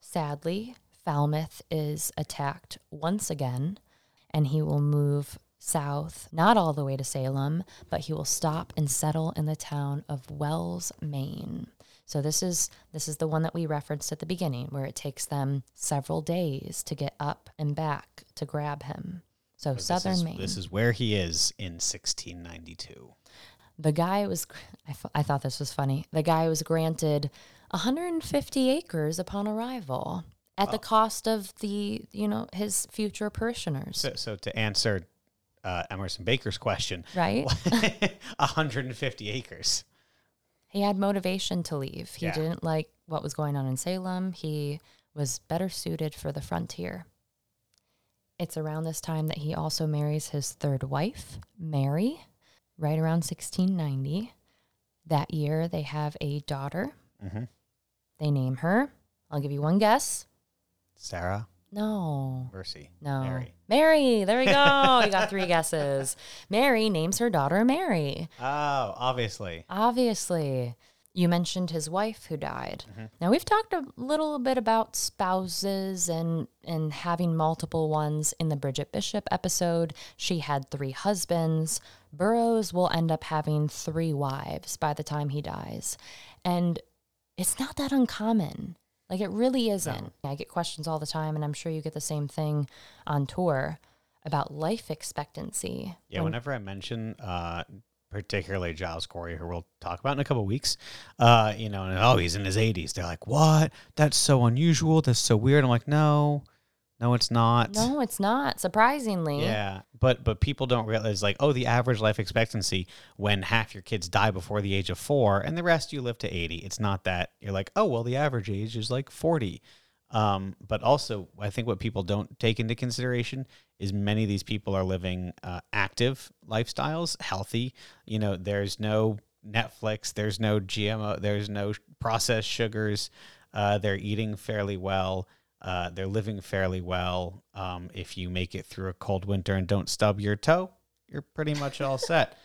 Sadly, Falmouth is attacked once again, and he will move south, not all the way to Salem, but he will stop and settle in the town of Wells, Maine. So this is this is the one that we referenced at the beginning where it takes them several days to get up and back to grab him. So
This
southern
is-
Maine.
This is where he is in 1692.
The guy was, I, f- I thought this was funny. The guy was granted 150 acres upon arrival at the cost of the, you know, his future parishioners,
So, so to answer uh, Emerson Baker's question,
right? *laughs*
150 acres.
He had motivation to leave. He
Yeah.
didn't like what was going on in Salem. He was better suited for the frontier. It's around this time that he also marries his third wife, Mary, right around 1690. That year, they have a daughter.
Mm-hmm.
They name her. I'll give you one guess.
Sarah,
No.
Mercy,
No.
Mary.
Mary. There we go. you got three guesses. *laughs* Mary names her daughter Mary.
Oh, obviously.
Obviously. You mentioned his wife who died. Mm-hmm. Now we've talked a little bit about spouses and and having multiple ones in the Bridget Bishop episode. She had 3 husbands. Burroughs will end up having 3 wives by the time he dies. And it's not that uncommon. Like it really isn't. I get questions all the time and I'm sure you get the same thing on tour about life expectancy.
Yeah, whenever I mention, uh, particularly Giles Corey, who we'll talk about in a couple weeks, uh, you know, and oh, he's in his 80s. They're like, what? That's so unusual. That's so weird. I'm like, no, no, it's not.
No, it's not. Surprisingly.
Yeah, but but people don't realize like, oh, the average life expectancy when half your kids die before the age of four, and the rest you live to eighty. It's not that you're like, oh, well, the average age is like forty. Um, but also, I think what people don't take into consideration is many of these people are living uh, active lifestyles, healthy. You know, there's no Netflix, there's no GMO, there's no processed sugars. Uh, they're eating fairly well. Uh, they're living fairly well. Um, if you make it through a cold winter and don't stub your toe, you're pretty much all *laughs* set.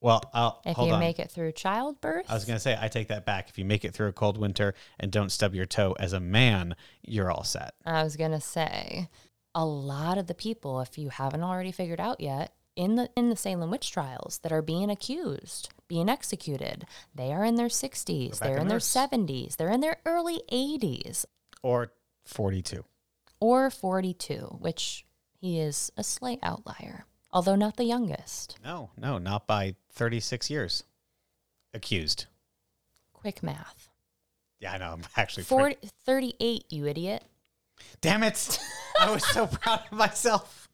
Well, I'll
If you
on.
make it through childbirth,
I was gonna say I take that back. If you make it through a cold winter and don't stub your toe as a man, you're all set.
I was gonna say, a lot of the people, if you haven't already figured out yet, in the in the Salem witch trials that are being accused, being executed, they are in their sixties, they're
Rebecca
in their seventies, they're in their early eighties,
Or forty-two.
or forty-two, which he is a slight outlier, although not the youngest.
No, no, not by thirty-six years. Accused.
Quick math.
Yeah, I know. I'm *laughs* actually
40, 38, you idiot.
Damn it! *laughs* I was so proud of myself.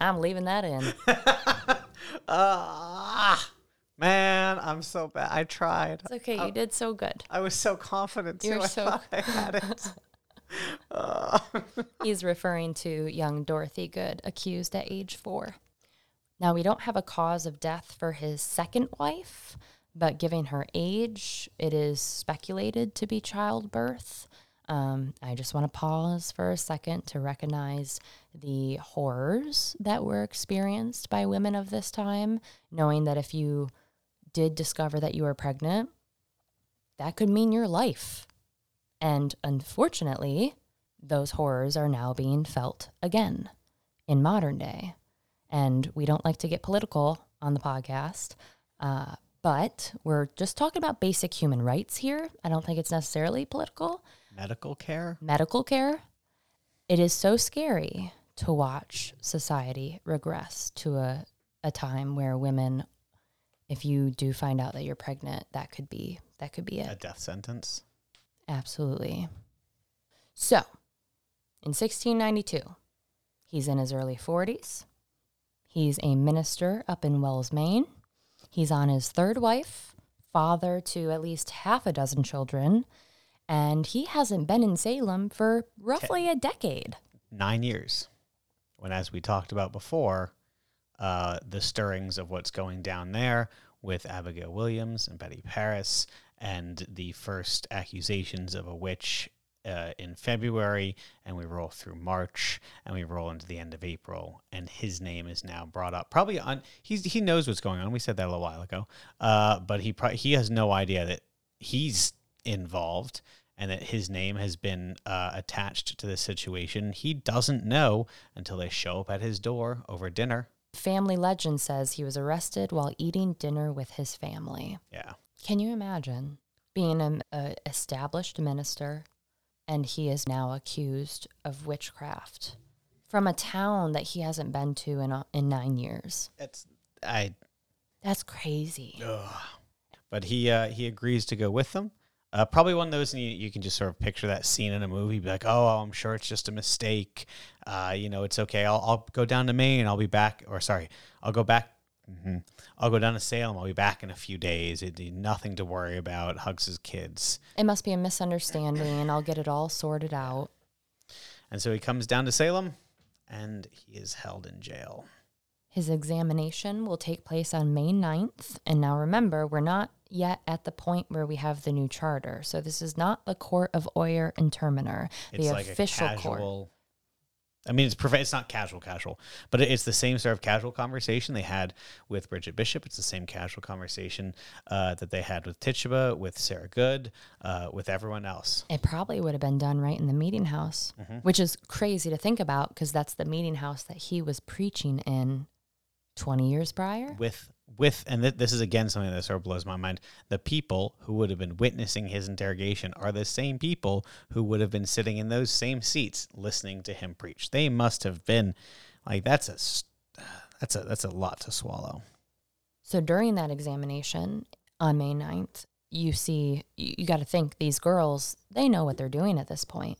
I'm leaving that in. *laughs*
Ah, man, I'm so bad. I tried.
It's okay. You did so good.
I was so confident too.
You're
I
so-
thought I had it. *laughs* *laughs*
He's referring to young Dorothy Good, accused at age four. Now, we don't have a cause of death for his second wife, but given her age, it is speculated to be childbirth. Um, I just want to pause for a second to recognize the horrors that were experienced by women of this time, knowing that if you did discover that you were pregnant, that could mean your life. And unfortunately, those horrors are now being felt again in modern day. And we don't like to get political on the podcast, uh, but we're just talking about basic human rights here. I don't think it's necessarily political.
Medical care.
Medical care, it is so scary to watch society regress to a, a time where women, if you do find out that you're pregnant, that could be that could be it.
A death sentence.
Absolutely. So, in 1692, he's in his early 40s. He's a minister up in Wells, Maine. He's on his third wife, father to at least half a dozen children, and he hasn't been in Salem for roughly a decade.
Nine years. When, as we talked about before, uh, the stirrings of what's going down there with Abigail Williams and Betty Parris, and the first accusations of a witch uh, in February, and we roll through March, and we roll into the end of April, and his name is now brought up. Probably on he's he knows what's going on. We said that a little while ago, uh, but he pro- he has no idea that he's involved and that his name has been uh, attached to this situation. He doesn't know until they show up at his door over dinner.
Family legend says he was arrested while eating dinner with his family.
Yeah.
Can you imagine being an established minister and he is now accused of witchcraft from a town that he hasn't been to in, a, in nine years?
It's I
That's crazy.
but he uh, he agrees to go with them. Uh, probably one of those, and you, you can just sort of picture that scene in a movie, be like, "Oh, I'm sure it's just a mistake. Uh, you know, it's okay. I'll, I'll go down to Maine. I'll be back. Or sorry, I'll go back. hmm I'll go down to Salem. I'll be back in a few days. It'd be nothing to worry about. Hugs his kids,
It must be a misunderstanding and I'll get it all sorted out.
and so he comes down to Salem, and he is held in jail.
His examination will take place on May 9th. And now remember, we're not yet at the point where we have the new charter. So this is not the court of Oyer and Terminer,
It's
the
like
official
a
court.
casual. I mean, it's prof- it's not casual, casual, but it's the same sort of casual conversation they had with Bridget Bishop. It's the same casual conversation uh, that they had with Tituba, with Sarah Good, uh, with everyone else.
It probably would have been done right in the meeting house,
Mm-hmm.
which is crazy to think about because that's the meeting house that he was preaching in 20 years prior.
With with and th- this is again something that sort of blows my mind. The people who would have been witnessing his interrogation are the same people who would have been sitting in those same seats listening to him preach. They must have been like that's a that's a that's a lot to swallow.
So during that examination on May 9th, you see, you, you got to think these girls, they know what they're doing at this point.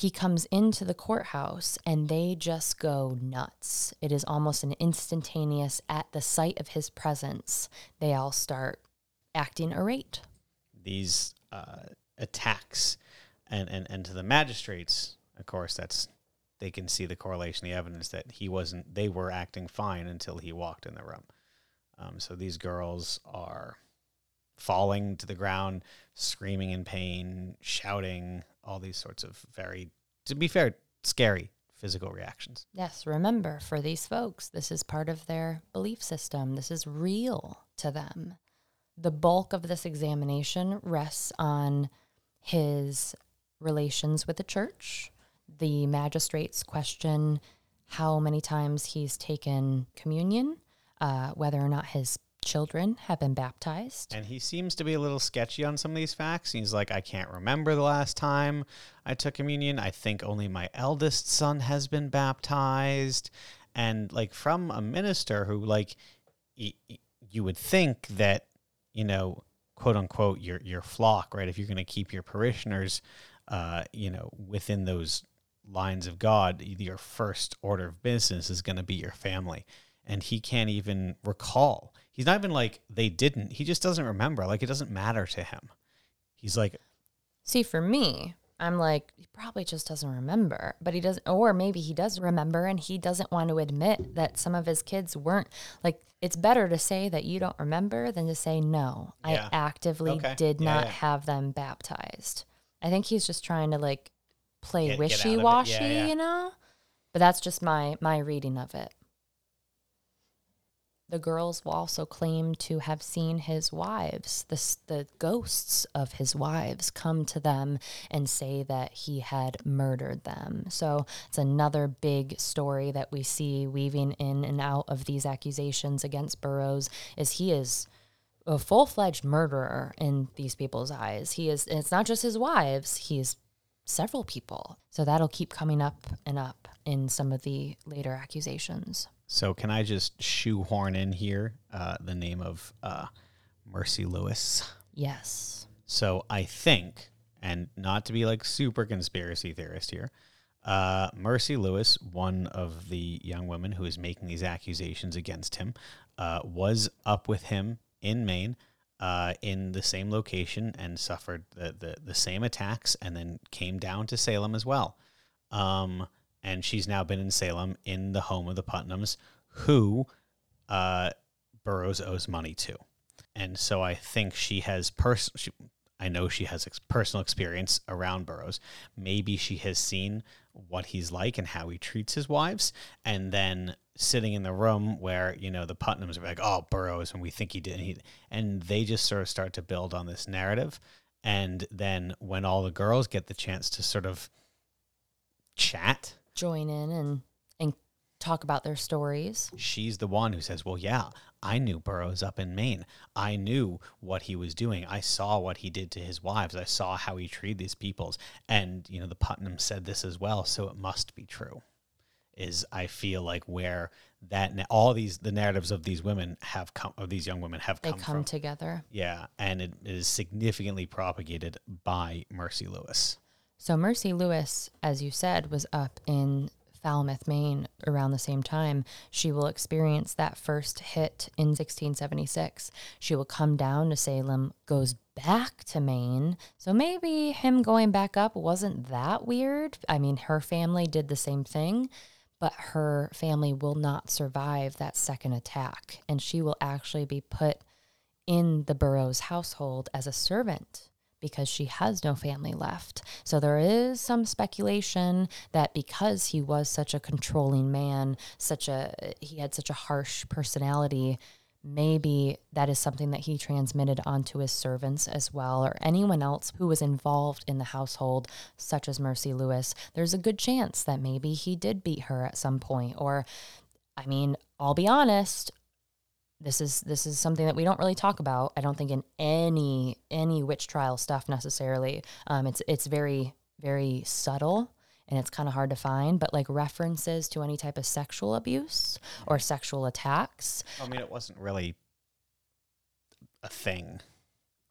He comes into the courthouse and they just go nuts. It is almost an instantaneous, at the sight of his presence, they all start acting irate.
these uh, attacks and, and, and to the magistrates, of course, that's they can see the correlation, the evidence that he wasn't, they were acting fine until he walked in the room. Um, so these girls are falling to the ground, screaming in pain, shouting, all these sorts of very, to be fair, scary physical reactions.
Yes, remember, for these folks, this is part of their belief system. This is real to them. The bulk of this examination rests on his relations with the church. The magistrates question how many times he's taken communion, uh, whether or not his children have been baptized.
And he seems to be a little sketchy on some of these facts. He's like, I can't remember the last time I took communion. I think only my eldest son has been baptized. And like from a minister who, like, you would think that, you know, quote unquote, your your flock, right? If you're going to keep your parishioners, uh, you know, within those lines of God, your first order of business is going to be your family. And he can't even recall. He's not even like they didn't. He just doesn't remember. Like it doesn't matter to him. He's like,
See, for me, I'm like, he probably just doesn't remember, but he doesn't, or maybe he does remember and he doesn't want to admit that some of his kids weren't. Like, it's better to say that you don't remember than to say, no,
Yeah.
I actively
Okay.
did
Yeah,
not
yeah.
have them baptized. I think he's just trying to like play
Get- get out of
wishy washy, you know? But that's just my my reading of it. The girls will also claim to have seen his wives, the, the ghosts of his wives, come to them and say that he had murdered them. So it's another big story that we see weaving in and out of these accusations against Burroughs is he is a full-fledged murderer in these people's eyes. He is it's not just his wives, he's several people. So that'll keep coming up and up in some of the later accusations.
So can I just shoehorn in here uh, the name of uh, Mercy Lewis?
Yes.
So I think, and not to be like super conspiracy theorist here, uh, Mercy Lewis, one of the young women who is making these accusations against him, uh, was up with him in Maine. Uh, in the same location and suffered the, the, the same attacks and then came down to Salem as well. Um, and she's now been in Salem in the home of the Putnams, who uh, Burroughs owes money to. And so I think she has pers- she, I know she has ex- personal experience around Burroughs. Maybe she has seen what he's like and how he treats his wives. And then sitting in the room where, you know, the Putnams are like, oh, Burroughs, and we think he did. He, and they just sort of start to build on this narrative. And then when all the girls get the chance to sort of chat,
Join in and and talk about their stories.
she's the one who says, Well, yeah, I knew Burroughs up in Maine. I knew what he was doing. I saw what he did to his wives. I saw how he treated these peoples. And, you know, the Putnam said this as well. So it must be true. Is I feel like where that na- all these the narratives of these women have come of these young women have
They
come,
come
from.
together.
yeah, and it is significantly propagated by Mercy Lewis.
So Mercy Lewis, as you said, was up in Falmouth, Maine around the same time. She will experience that first hit in 1676. She will come down to Salem, goes back to Maine. So maybe him going back up wasn't that weird. I mean, her family did the same thing, but her family will not survive that second attack. And she will actually be put in the Burroughs household as a servant because she has no family left. So there is some speculation that because he was such a controlling man, such a he had such a harsh personality, maybe that is something that he transmitted onto his servants as well or anyone else who was involved in the household such as Mercy Lewis. There's a good chance that maybe he did beat her at some point or I mean, I'll be honest, this is this is something that we don't really talk about. I don't think in any any witch trial stuff necessarily. Um, it's it's very very subtle and it's kind of hard to find. But like references to any type of sexual abuse or sexual attacks.
I mean, it wasn't really a thing.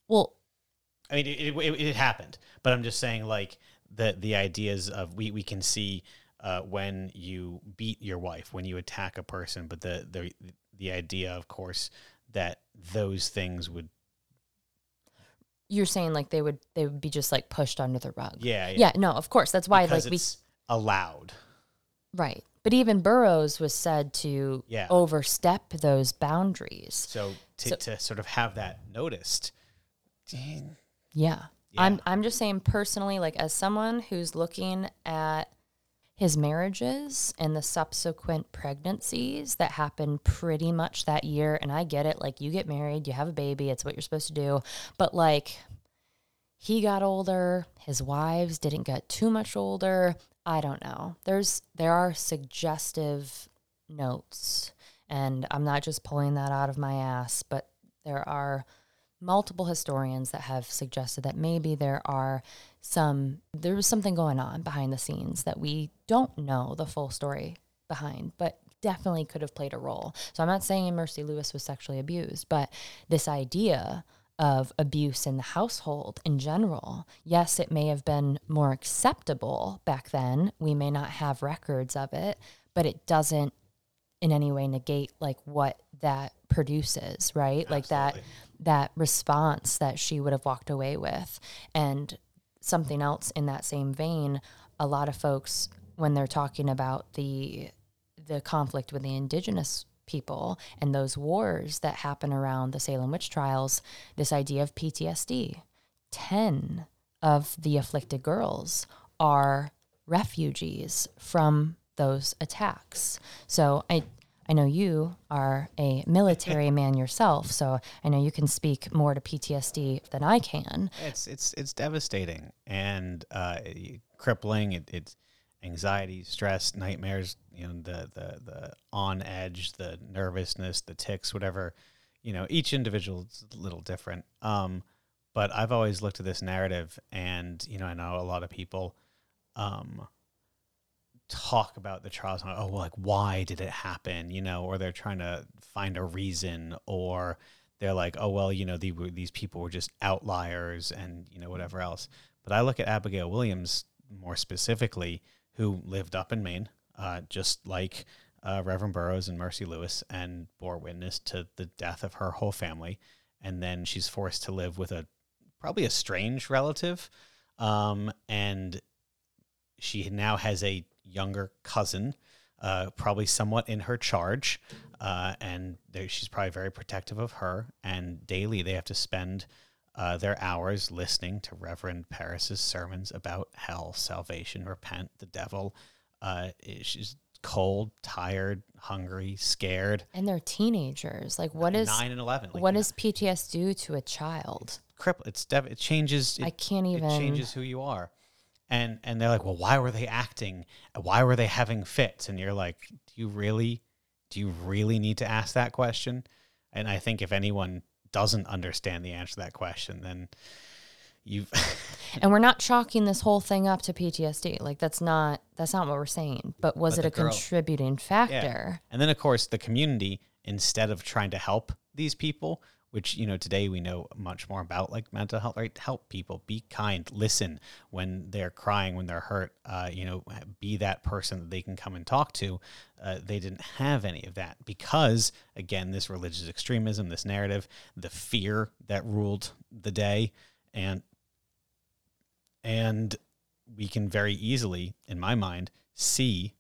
Well,
I mean, it, it, it happened, but I'm just saying, like the the ideas of we we can see uh, when you beat your wife, when you attack a person, but the the the idea, of course, that those things would,
you're saying like they would they would be just like pushed under the rug.
yeah,
Yeah, no, of course. That's why
because
like we
allowed.
right. But even Burroughs was said to
Yeah.
overstep those boundaries.
So to
So-
to sort of have that noticed,
Yeah.
Yeah.
I'm I'm just saying personally, like as someone who's looking at his marriages and the subsequent pregnancies that happened pretty much that year, and I get it, like you get married, you have a baby, it's what you're supposed to do. But like he got older, his wives didn't get too much older. I don't know. There's there are suggestive notes, and I'm not just pulling that out of my ass, but there are multiple historians that have suggested that maybe there are some there was something going on behind the scenes that we don't know the full story behind but definitely could have played a role. So i'm not saying mercy lewis was sexually abused but this idea of abuse in the household in general yes it may have been more acceptable back then. We may not have records of it but it doesn't in any way negate like what that produces right? Like that
Absolutely.
That response that she would have walked away with. And something else in that same vein a lot of folks when they're talking about the the conflict with the indigenous people and those wars that happen around the Salem witch trials this idea of PTSD 10 of the afflicted girls are refugees from those attacks. So i I know you are a military *laughs* man yourself, so I know you can speak more to PTSD than I can.
It's it's it's devastating and uh, crippling. It, it's anxiety, stress, nightmares. You know, the the the on edge, the nervousness, the ticks, whatever. You know, each individual is a little different. Um, but I've always looked at this narrative, and you know, I know a lot of people. Um, talk about the trials and oh like why did it happen you know or they're trying to find a reason or they're like oh well you know the, these people were just outliers and you know whatever else. But i look at abigail williams more specifically who lived up in maine uh, just like uh, reverend burroughs and mercy lewis and bore witness to the death of her whole family. And then she's forced to live with a probably a strange relative um, and she now has a younger cousin, uh, probably somewhat in her charge, uh, and she's probably very protective of her. And daily, they have to spend uh, their hours listening to Reverend Parris's sermons about hell, salvation, repent, the devil. Uh, she's cold, tired, hungry, scared.
And they're teenagers. Like, what is
nine and eleven? Like,
what does PTS do to a child?
Cripple. It's dev- it changes. It,
I can't even.
It changes who you are. And and they're like, well, why were they acting? Why were they having fits? And you're like, do you really, do you really need to ask that question? And I think if anyone doesn't understand the answer to that question, then you've *laughs*
and we're not chalking this whole thing up to PTSD. Like that's not that's not what we're saying. But was but it a girl, contributing factor? Yeah.
And then of course the community, instead of trying to help these people, which you know today we know much more about like mental health right? Help people be kind listen when they're crying when they're hurt uh, you know be that person that they can come and talk to. Uh, they didn't have any of that because again this religious extremism this narrative the fear that ruled the day and and we can very easily, in my mind, see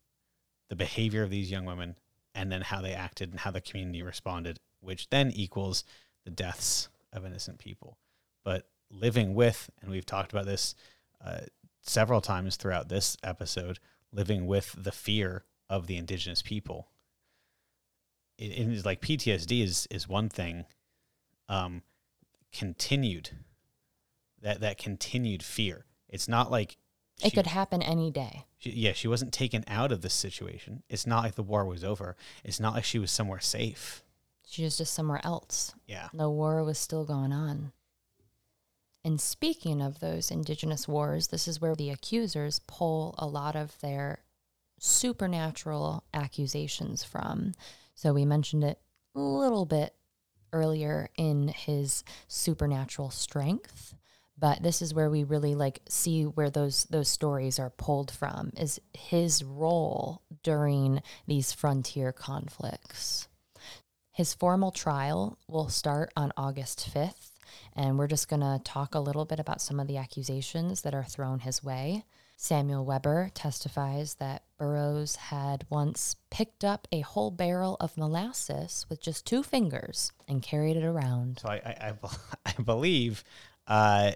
the behavior of these young women and then how they acted and how the community responded, which then equals the deaths of innocent people. But living with, and we've talked about this uh, several times throughout this episode, living with the fear of the indigenous people. It, it is like PTSD is is one thing. Um, continued that that continued fear it's not like
she, it could happen any day.
She, yeah, she wasn't taken out of this situation. It's not like the war was over. It's not like she was somewhere safe.
She was just somewhere else.
Yeah.
The war was still going on. And speaking of those indigenous wars, this is where the accusers pull a lot of their supernatural accusations from. So we mentioned it a little bit earlier in his supernatural strength but this is where we really like see where those those stories are pulled from is his role during these frontier conflicts his formal trial will start on August 5th and we're just going to talk a little bit about some of the accusations that are thrown his way Samuel Webber testifies that Burroughs had once picked up a whole barrel of molasses with just two fingers and carried it around.
So I, I, I, *laughs* I believe uh,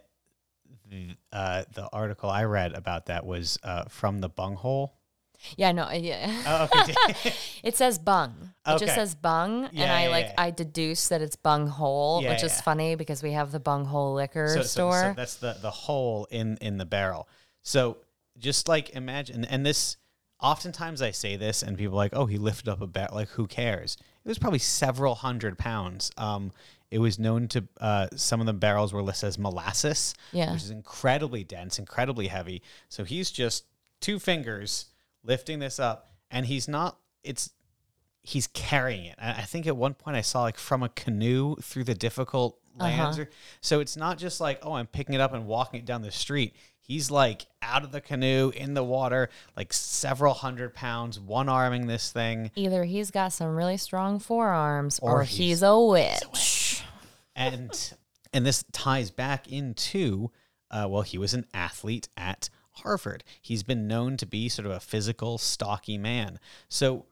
uh, the article I read about that was uh, from the bunghole.
Yeah, no, yeah. Oh, okay. *laughs* it says bung. It okay. just says bung, yeah, and I yeah, like yeah. I deduce that it's bung hole, which is funny because we have the bung hole liquor so, store. So, so
that's the the hole in in the barrel. So just like imagine, and this oftentimes I say this, and people are like, oh, he lifted up a barrel. Like, who cares? It was probably several hundred pounds. Um, it was known to uh, some of the barrels were listed as molasses,
yeah.
which is incredibly dense, incredibly heavy. So he's just two fingers lifting this up, and he's not. It's he's carrying it. I think at one point I saw like from a canoe through the difficult lands. Uh-huh. So it's not just like oh I'm picking it up and walking it down the street. He's like out of the canoe in the water, like several hundred pounds, one arming this thing.
Either he's got some really strong forearms or, or he's, he's, a witch. He's a witch
and and this ties back into uh, well, he was an athlete at Harvard. He's been known to be sort of a physical, stocky man. So,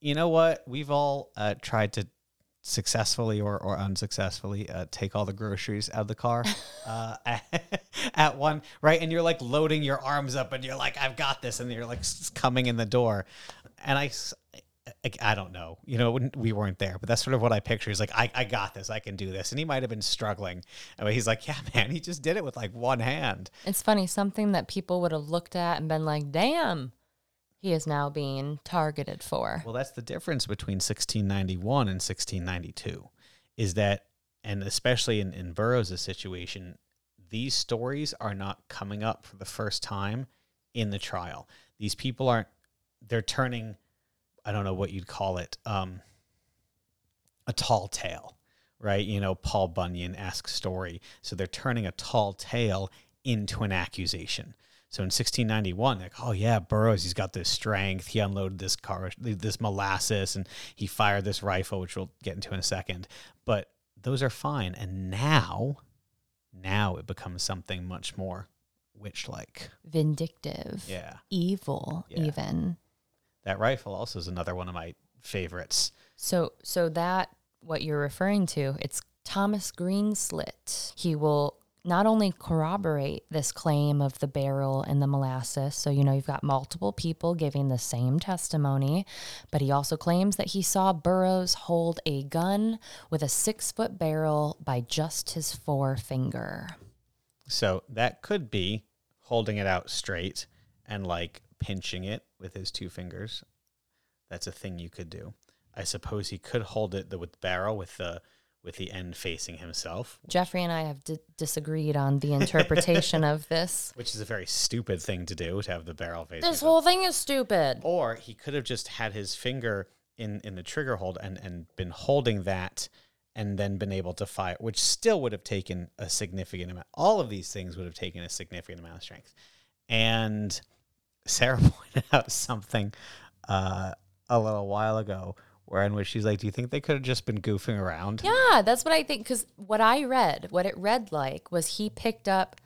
you know what? We've all uh, tried to successfully or, or unsuccessfully uh, take all the groceries out of the car *laughs* uh, at, at one right and you're like loading your arms up and you're like i've got this and you're like coming in the door and i I don't know. You know, we weren't there, but that's sort of what I picture. He's like, I, I got this. I can do this. And he might have been struggling. I mean, he's like, yeah, man, he just did it with like one hand.
It's funny. Something that people would have looked at and been like, damn, he is now being targeted for.
Well, that's the difference between 1691 and 1692 is that, and especially in, in Burroughs' situation, these stories are not coming up for the first time in the trial. These people aren't, they're turning I don't know what you'd call it, um, a tall tale, right? You know, Paul Bunyan esque story. So they're turning a tall tale into an accusation. So in 1691, like, oh yeah, Burroughs, he's got this strength. He unloaded this car, this molasses, and he fired this rifle, which we'll get into in a second. But those are fine. And now, now it becomes something much more witch-like,
vindictive,
yeah,
evil, yeah. even.
That rifle also is another one of my favorites.
So so that what you're referring to, it's Thomas Greenslit. He will not only corroborate this claim of the barrel and the molasses, so you know you've got multiple people giving the same testimony, but he also claims that he saw Burroughs hold a gun with a six foot barrel by just his forefinger.
So that could be holding it out straight and like pinching it with his two fingers. That's a thing you could do. I suppose he could hold it the, with the barrel with the with the end facing himself,
Jeffrey and I have d- disagreed on the interpretation of this. *laughs*
which is a very stupid thing to do to have the barrel facing.
This whole thing is stupid.
or he could have just had his finger in in the trigger hold and and been holding that and then been able to fire which still would have taken a significant amount all of these things would have taken a significant amount of strength and sarah *laughs* pointed out something uh, a little while ago where in which she's like do you think they could have just been goofing around
Yeah, that's what I think. Because what I read, what it read like, was he picked up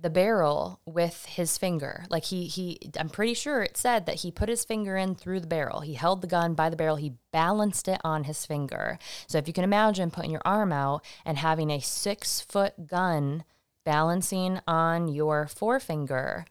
the barrel with his finger. Like he he, I'm pretty sure it said that he put his finger in through the barrel. He held the gun by the barrel. He balanced it on his finger. So if you can imagine putting your arm out and having a six foot gun balancing on your forefinger.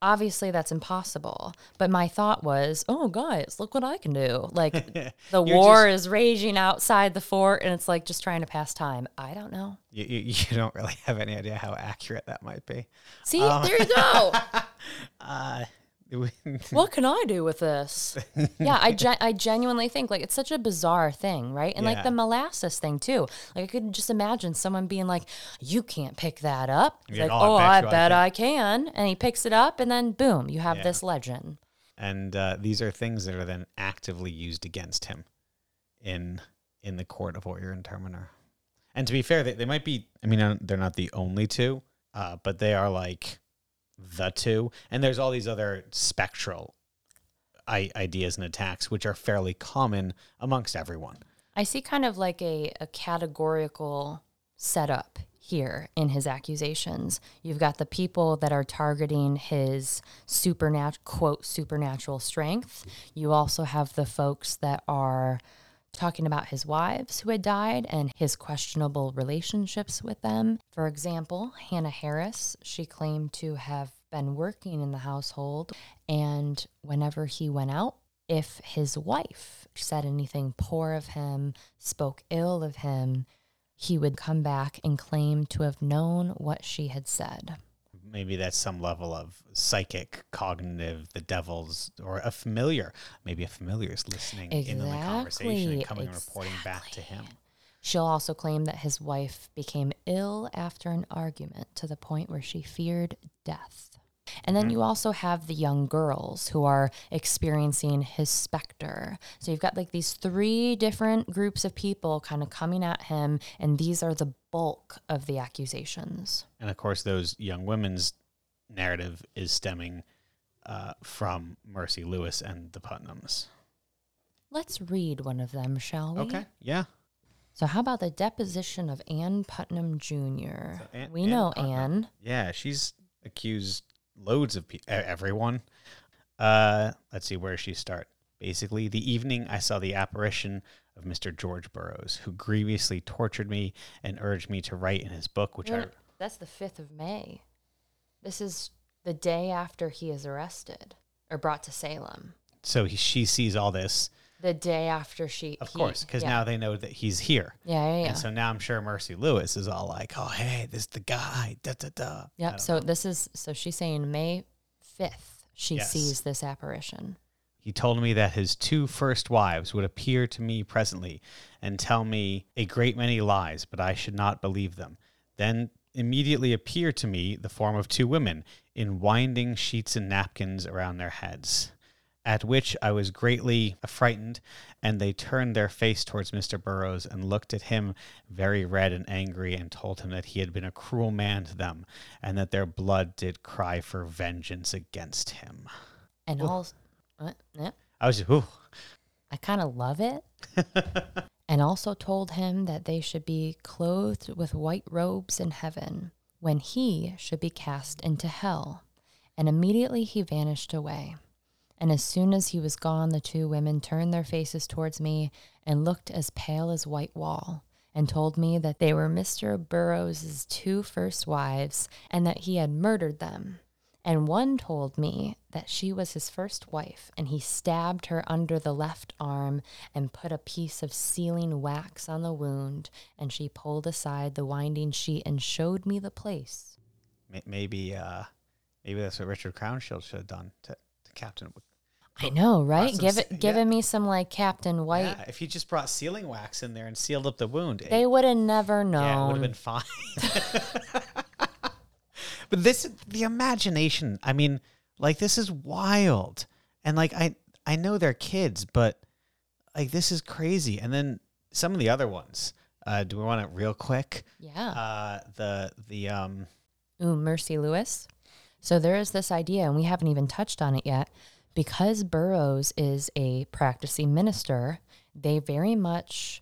Obviously, that's impossible. But my thought was, oh, guys, look what I can do. Like, *laughs* the war is raging outside the fort, and it's like just trying to pass time. I don't know.
you, you, *laughs* you don't really have any idea how accurate that might be
See, there you go. *laughs*
uh, *laughs*
what can I do with this? Yeah, I, gen- I genuinely think like it's such a bizarre thing, right? And like the molasses thing too. Like I could just imagine someone being like, "You can't pick that up."
Yeah,
like,
"Oh,
"Oh,
I
I
bet
bet,
you I
I, can. and he picks it up, and then boom, you have
Yeah.
this legend.
and uh, these are things that are then actively used against him in in the court of Oyer and Terminer. And to be fair, they, they might be. I mean, they're not the only two, uh, but they are like the two. And there's all these other spectral I- ideas and attacks, which are fairly common amongst everyone.
I see kind of like a, a categorical setup here in his accusations. You've got the people that are targeting his supernatural quote supernatural strength. You also have the folks that are talking about his wives who had died and his questionable relationships with them. For example, Hannah Harris, she claimed to have been working in the household and whenever he went out if his wife said anything poor of him, spoke ill of him, he would come back and claim to have known what she had said.
Maybe that's some level of psychic, cognitive, the devil's, or a familiar. Maybe a familiar is listening in on the conversation and
Exactly,
coming and reporting back to him.
She'll also claim that his wife became ill after an argument to the point where she feared death. And then you also have the young girls who are experiencing his specter. So you've got like these three different groups of people kind of coming at him, and these are the bulk of the accusations.
And of course, those young women's narrative is stemming uh, from Mercy Lewis and the Putnams.
Let's read one of them, shall we?
Okay, yeah.
So, how about the deposition of Ann Putnam Jr.?
Ann-
we
Ann
know
Putnam.
Anne.
Yeah. She's accused loads of people, everyone. Uh, let's see, where she start? Basically, the evening I saw the apparition of Mr. George Burroughs, who grievously tortured me and urged me to write in his book, which I.
We're- That's the 5th of May. This is the day after he is arrested or brought to Salem.
So he, she sees all this,
The day after she.
of
he-
course, because
yeah.
now they know that he's here.
Yeah, yeah, yeah.
And so now I'm sure Mercy Lewis is all like, "Oh, hey, this is the guy." Da da da.
Yep. So
know.
this is so she's saying May fifth she
Yes.
sees this apparition.
he told me that his two first wives would appear to me presently and tell me a great many lies, but I should not believe them. Then immediately appear to me the form of two women in winding sheets and napkins around their heads. At which I was greatly affrighted, and they turned their face towards Mr. Burroughs and looked at him very red and angry, and told him that he had been a cruel man to them, and that their blood did cry for vengeance against him.
And also, what? Yeah.
I was ooh.
I kind of love it. *laughs* and also told him that they should be clothed with white robes in heaven when he should be cast into hell. And immediately he vanished away. And as soon as he was gone, the two women turned their faces towards me and looked as pale as white wall. and told me that they were Mr. Burroughs's two first wives and that he had murdered them. And one told me that she was his first wife, and he stabbed her under the left arm and put a piece of sealing wax on the wound, and she pulled aside the winding sheet and showed me the place.
Maybe, uh, maybe that's what Richard Crowninshield should have done to, to Captain.
I know, right? Give it, giving me some like Captain White.
Yeah, if he just brought sealing wax in there and sealed up the wound,
They would have never known.
yeah, it would have been fine. *laughs* but this, the imagination. I mean, like this is wild, and like I, I know they're kids, but like this is crazy. And then some of the other ones. Uh, do we want it real quick?
yeah.
Uh, the the um,
Ooh, Mercy Lewis. So there is this idea, and we haven't even touched on it yet. Because Burroughs is a practicing minister, they very much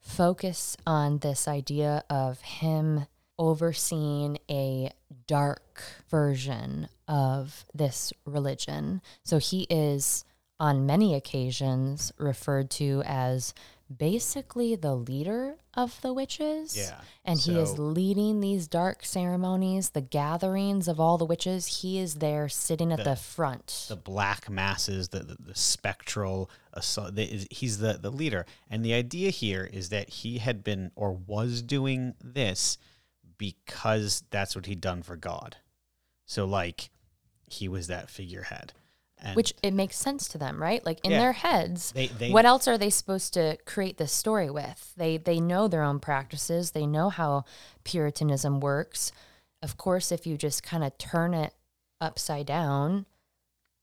focus on this idea of him overseeing a dark version of this religion. So he is, on many occasions, referred to as basically the leader of the witches.
Yeah.
And he is leading these dark ceremonies, the gatherings of all the witches. He is there sitting at the, front.
the black masses, the the, the spectral. assault- the, he's the the leader, and the idea here is that he had been or was doing this because that's what he'd done for God. So like, he was that figurehead, and
which it makes sense to them, right? Like in
Yeah.
their heads,
They- they-
what else are they supposed to create this story with? They they know their own practices. They know how Puritanism works. Of course, if you just kind of turn it upside down,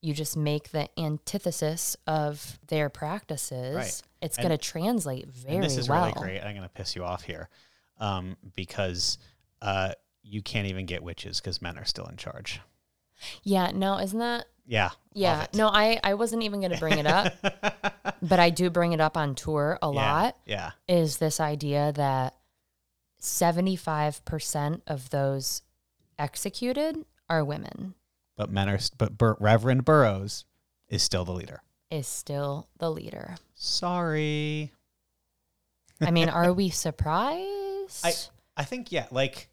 you just make the antithesis of their practices.
Right.
It's going to translate very
and this is
well.
really great. I'm going to piss you off here, um, because uh, you can't even get witches because men are still in charge.
Yeah, no, isn't that
Yeah,
Yeah, no, I, I wasn't even going to bring it up, *laughs* but I do bring it up on tour a
Yeah,
lot.
Yeah,
Is this idea that 75% of those executed are women,
but men are. But Bur- Reverend Burroughs is still the leader.
is still the leader.
Sorry.
I mean, are *laughs* we surprised?
I I think yeah, like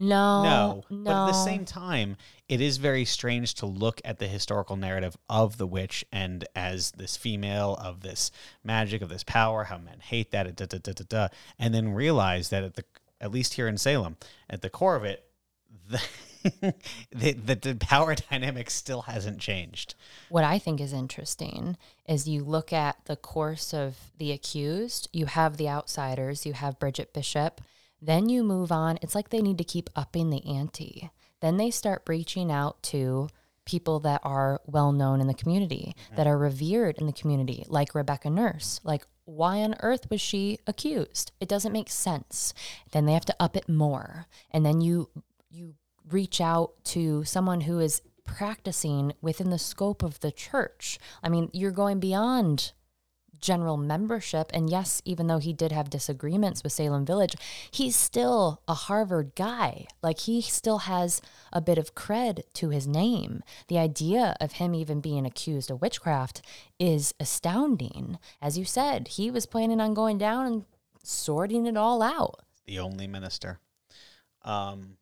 no,
no,
no.
but at the same time, it is very strange to look at the historical narrative of the witch and as this female of this magic of this power, how men hate that, da, da, da, da, da, and then realize that at the at least here in Salem, at the core of it, *laughs* the the, the, the power *laughs* dynamic still hasn't changed.
What I think is interesting is you look at the course of the accused, you have the outsiders, you have Bridget Bishop, then you move on. It's like they need to keep upping the ante. Then they start reaching out to people that are well known in the community, mm. that are revered in the community, like Rebecca Nurse. Like, why on earth was she accused? It doesn't make sense. Then they have to up it more. And then you you reach out to someone who is practicing within the scope of the church. I mean, you're going beyond general membership. And yes, even though he did have disagreements with Salem Village, he's still a Harvard guy. Like he still has a bit of cred to his name. The idea of him even being accused of witchcraft is astounding. As you said, he was planning on going down and sorting it all out.
The only minister. Um,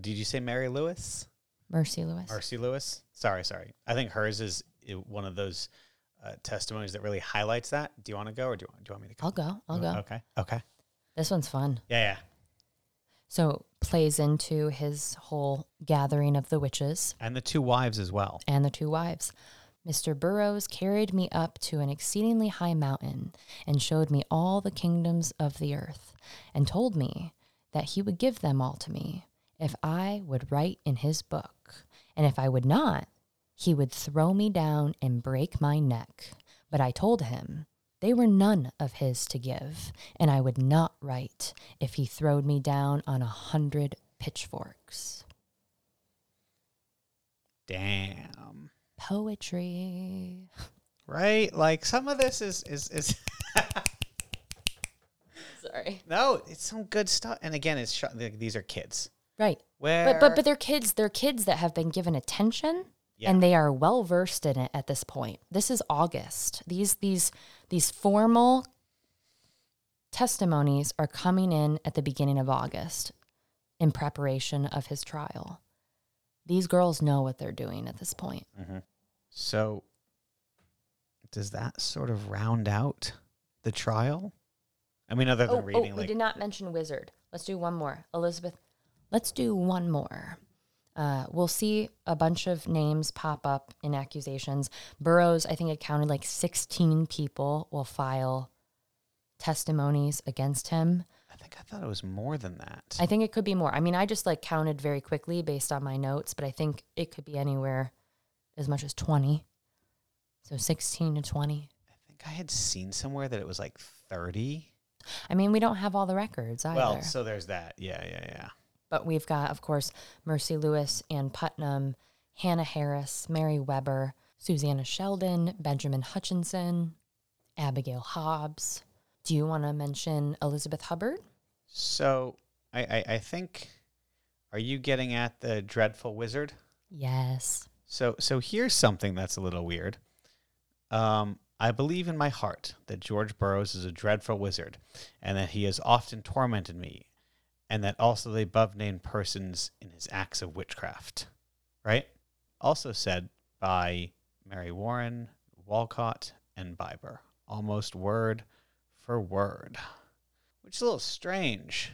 did you say Mary Lewis?
Mercy Lewis.
Mercy Lewis. Sorry, sorry. I think hers is one of those uh, testimonies that really highlights that. Do you want to go, or do you want, do you want me to go?
I'll go. I'll go.
Okay. Okay.
This one's fun.
Yeah, yeah.
So plays into his whole gathering of the witches
And the two wives as well.
and the two wives. Mr. Burroughs carried me up to an exceedingly high mountain and showed me all the kingdoms of the earth, and told me that he would give them all to me if I would write in his book. And if I would not, he would throw me down and break my neck. But I told him they were none of his to give, and I would not write if he throwed me down on a hundred pitchforks.
Damn.
Poetry.
Right? Like some of this is is is *laughs*
Sorry.
no, it's some good stuff. And again, it's sh- these are kids.
Right.
Where
But but but they're kids. They're kids that have been given attention
Yeah.
and they are well versed in it at this point. This is August. These these these formal testimonies are coming in at the beginning of August in preparation of his trial. These girls know what they're doing at this point. Mm-hmm.
So, does that sort of round out the trial? I mean, other than
Oh, oh,
reading,
we did not mention wizard. Let's do one more. Elizabeth, let's do one more. Uh, we'll see a bunch of names pop up in accusations. Burroughs, I think it counted like 16 people will file testimonies against him.
I think I thought it was more than that.
I think it could be more. I mean, I just like counted very quickly based on my notes, but I think it could be anywhere as much as 20. So 16 to 20.
I think I had seen somewhere that it was like 30.
I mean, we don't have all the records either.
Well, so there's that. Yeah, yeah, yeah.
But we've got, of course, Mercy Lewis, Ann Putnam, Hannah Harris, Mary Webber, Susanna Sheldon, Benjamin Hutchinson, Abigail Hobbs. Do you want to mention Elizabeth Hubbard?
So I, I, I think, are you getting at the dreadful wizard?
Yes.
So so here's something that's a little weird. Um, I believe in my heart that George Burroughs is a dreadful wizard, and that he has often tormented me, and that also the above named persons in his acts of witchcraft. Right? Also said by Mary Warren, Walcott, and Bibber, almost word for word. Which is a little strange.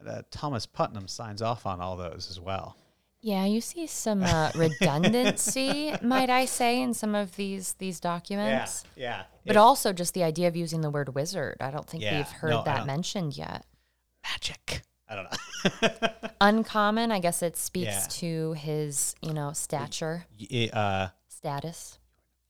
that, Thomas Putnam signs off on all those as well.
Yeah, you see some uh, *laughs* redundancy, might I say, in some of these these documents.
yeah. yeah.
But also just the idea of using the word wizard. I don't think
Yeah,
we've heard
no,
that mentioned yet.
magic. I don't know. *laughs*
Uncommon, I guess it speaks
Yeah.
to his, you know, stature,
Y- uh,
status.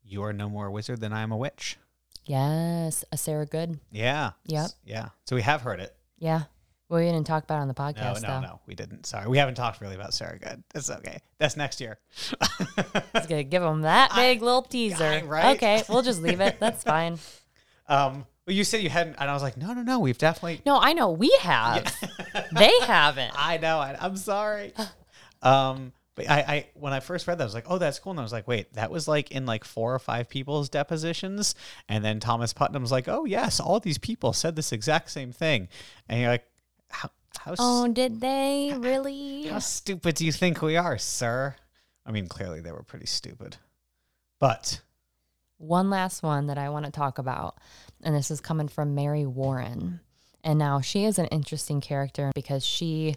you are no more a wizard than I am a witch.
Yes, a Sarah Good.
Yeah.
Yep.
Yeah. So we have heard it.
Yeah. Well, we didn't talk about it on the podcast,
no,
though.
no, we didn't. Sorry, we haven't talked really about Sarah Good. That's okay. That's next year.
It's gonna *laughs* give them that big little teaser.
I- right?
Okay, we'll just leave it. That's *laughs* fine.
um, well, you said you hadn't, and I was like, no, no, no, we've definitely.
No, I know we have. *laughs* they haven't.
I know. I, I'm sorry. *sighs* um, but I, I, when I first read that, I was like, oh, that's cool. And I was like, wait, that was like in like four or five people's depositions. And then Thomas Putnam's like, oh, yes, all these people said this exact same thing. And you're like, how, how,
Oh, did they really?
how stupid do you think we are, sir? I mean, clearly they were pretty stupid. But
One last one that I want to talk about, and this is coming from Mary Warren. And now she is an interesting character because she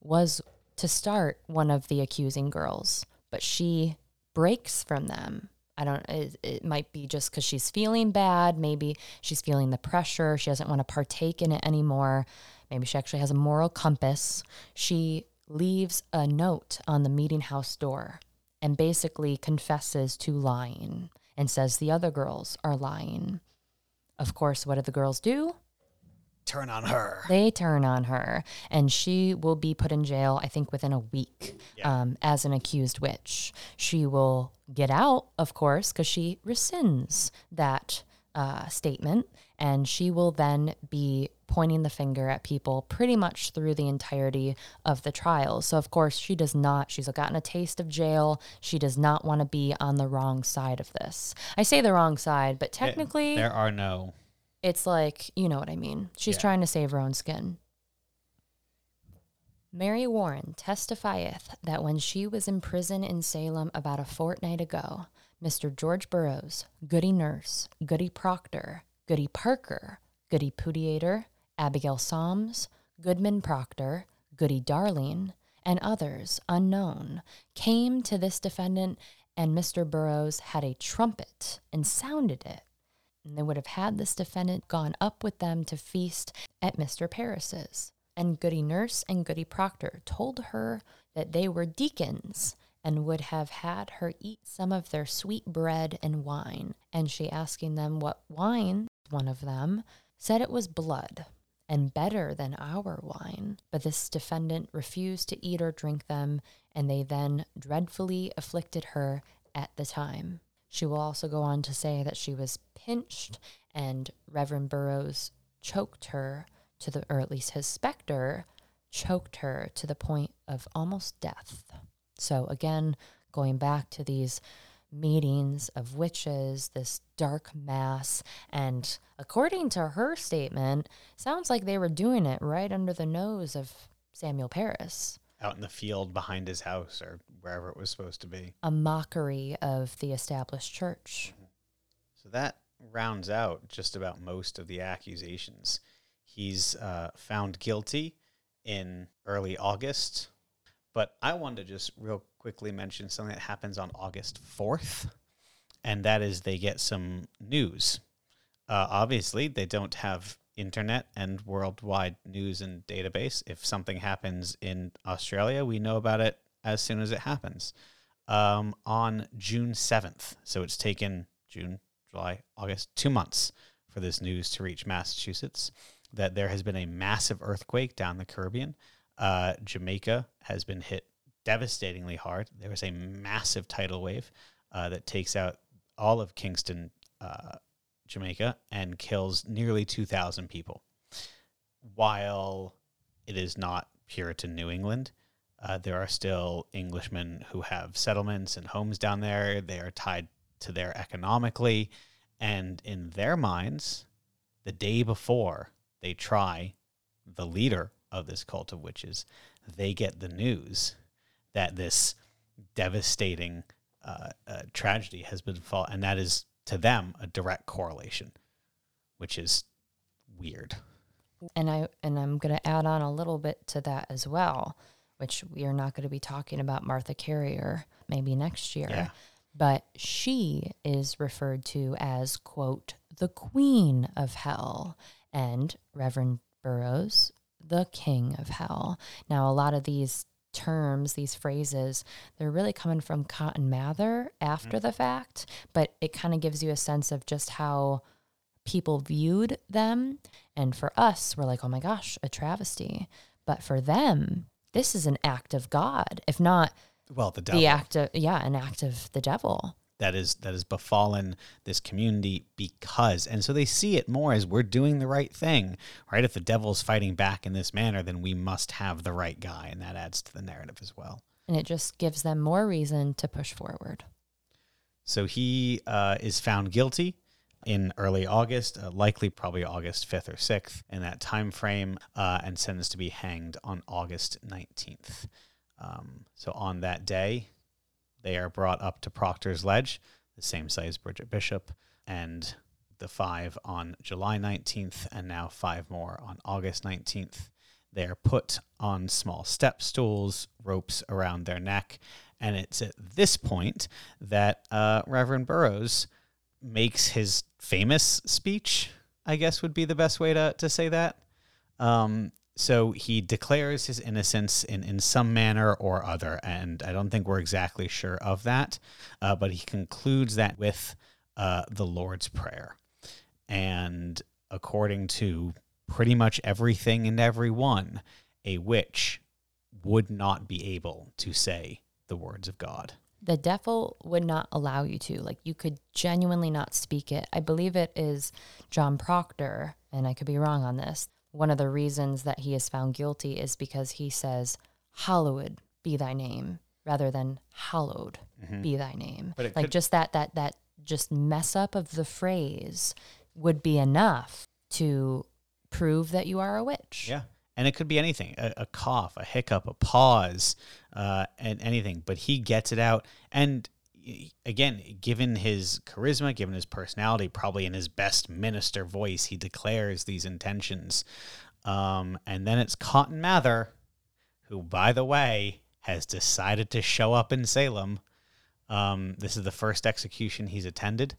was to start one of the accusing girls, but she breaks from them. I don't, it, it might be just because she's feeling bad. Maybe she's feeling the pressure. She doesn't want to partake in it anymore. Maybe she actually has a moral compass. She leaves a note on the meeting house door and basically confesses to lying and says the other girls are lying. Of course, what do the girls do?
turn on her.
They turn on her, and she will be put in jail, I think, within a week
Yeah.
um, as an accused witch. She will get out, of course, because she rescinds that uh, statement, and she will then be pointing the finger at people pretty much through the entirety of the trial. So, of course, she does not, she's gotten a taste of jail. She does not want to be on the wrong side of this. I say the wrong side, but technically,
there are no.
it's like, you know what I mean. She's
Yeah.
trying to save her own skin. Mary Warren testifieth that when she was in prison in Salem about a fortnight ago, Mr. George Burroughs, Goody Nurse, Goody Proctor, Goody Parker, Goody Pudeator, Abigail Soames, Goodman Proctor, Goody Darling, and others unknown came to this defendant, and Mr. Burroughs had a trumpet and sounded it and they would have had this defendant gone up with them to feast at Mr. Parris's. And Goody Nurse and Goody Proctor told her that they were deacons and would have had her eat some of their sweet bread and wine. And she asking them what wine, one of them said it was blood and better than our wine. But this defendant refused to eat or drink them, and they then dreadfully afflicted her at the time. She will also go on to say that she was pinched and Reverend Burroughs choked her to the, or at least his specter choked her to the point of almost death. So again, going back to these meetings of witches, this dark mass. And according to her statement, sounds like they were doing it right under the nose of Samuel Parris.
Out in the field behind his house or wherever it was supposed to be.
A mockery of the established church.
So that rounds out just about most of the accusations. He's uh, found guilty in early August. But I wanted to just real quickly mention something that happens on August 4th, and that is they get some news. Uh, obviously, they don't have internet and worldwide news and database. If something happens in Australia, we know about it as soon as it happens. Um, on June 7th, so it's taken June, July, August, two months for this news to reach Massachusetts that there has been a massive earthquake down the Caribbean. Uh, Jamaica has been hit devastatingly hard. There was a massive tidal wave uh, that takes out all of Kingston, uh, Jamaica, and kills nearly 2,000 people. While it is not Puritan New England, uh, there are still Englishmen who have settlements and homes down there. They are tied to there economically. And in their minds, the day before they try the leader of this cult of witches, they get the news that this devastating uh, uh, tragedy has been fought, and that is to them a direct correlation, which is weird.
And I and I'm going to add on a little bit to that as well, which we are not going to be talking about Martha Carrier maybe next year.
Yeah.
But she is referred to as quote the queen of hell and Reverend Burroughs the king of hell. Now a lot of these terms, these phrases, they're really coming from Cotton Mather after mm. the fact, but it kind of gives you a sense of just how people viewed them. And for us, we're like, oh my gosh, a travesty. But for them, this is an act of God, if not
Well, the devil
the act of, yeah, an act of the devil.
That is that has befallen this community because, and so they see it more as we're doing the right thing, right? If the devil's fighting back in this manner, then we must have the right guy, and that adds to the narrative as well.
And it just gives them more reason to push forward.
So he uh, is found guilty in early August, uh, likely probably August 5th or 6th in that time frame, uh, and sentenced to be hanged on August 19th. Um, so on that day, they are brought up to Proctor's Ledge, the same site as Bridget Bishop, and the five on July 19th, and now five more on August 19th. They are put on small step stools, ropes around their neck, and it's at this point that uh, Reverend Burroughs makes his famous speech, I guess would be the best way to, to say that. Um, so he declares his innocence in, in some manner or other, and I don't think we're exactly sure of that, uh, but he concludes that with uh, the Lord's Prayer. And according to pretty much everything and everyone, a witch would not be able to say the words of God.
the devil would not allow you to. Like you could genuinely not speak it. I believe it is John Proctor, and I could be wrong on this. One of the reasons that he is found guilty is because he says, Hallowed be thy name, rather than hallowed be thy name.
Mm-hmm. But
like
could-
just that that that just mess up of the phrase would be enough to prove that you are a witch.
Yeah. And it could be anything a, a cough, a hiccup, a pause, uh, and anything. But he gets it out. And again, given his charisma, given his personality, probably in his best minister voice, he declares these intentions. Um, and then it's Cotton Mather, who, by the way, has decided to show up in Salem. Um, this is the first execution he's attended.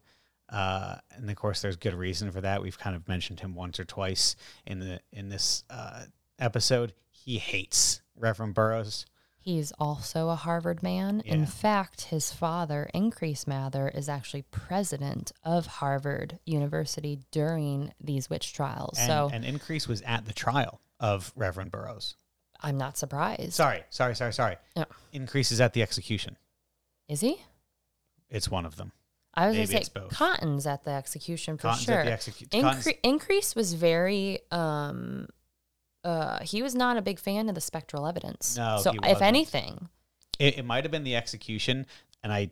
Uh, and of course, there's good reason for that. We've kind of mentioned him once or twice in the in this uh, episode. He hates Reverend Burroughs.
He's also a Harvard man. In fact, his father, Increase Mather, is actually president of Harvard University during these witch trials.
And,
so
and Increase was at the trial of Reverend Burroughs.
I'm not surprised.
Sorry, sorry, sorry, sorry.
Yeah.
Increase is at the execution.
Is he?
It's one of them.
I was going to say
both.
Cotton's at the execution for
Cotton's
sure.
at the execu-
Incre- Increase was very um uh he was not a big fan of the spectral evidence.
No,
so if anything,
It, it might have been the execution, and I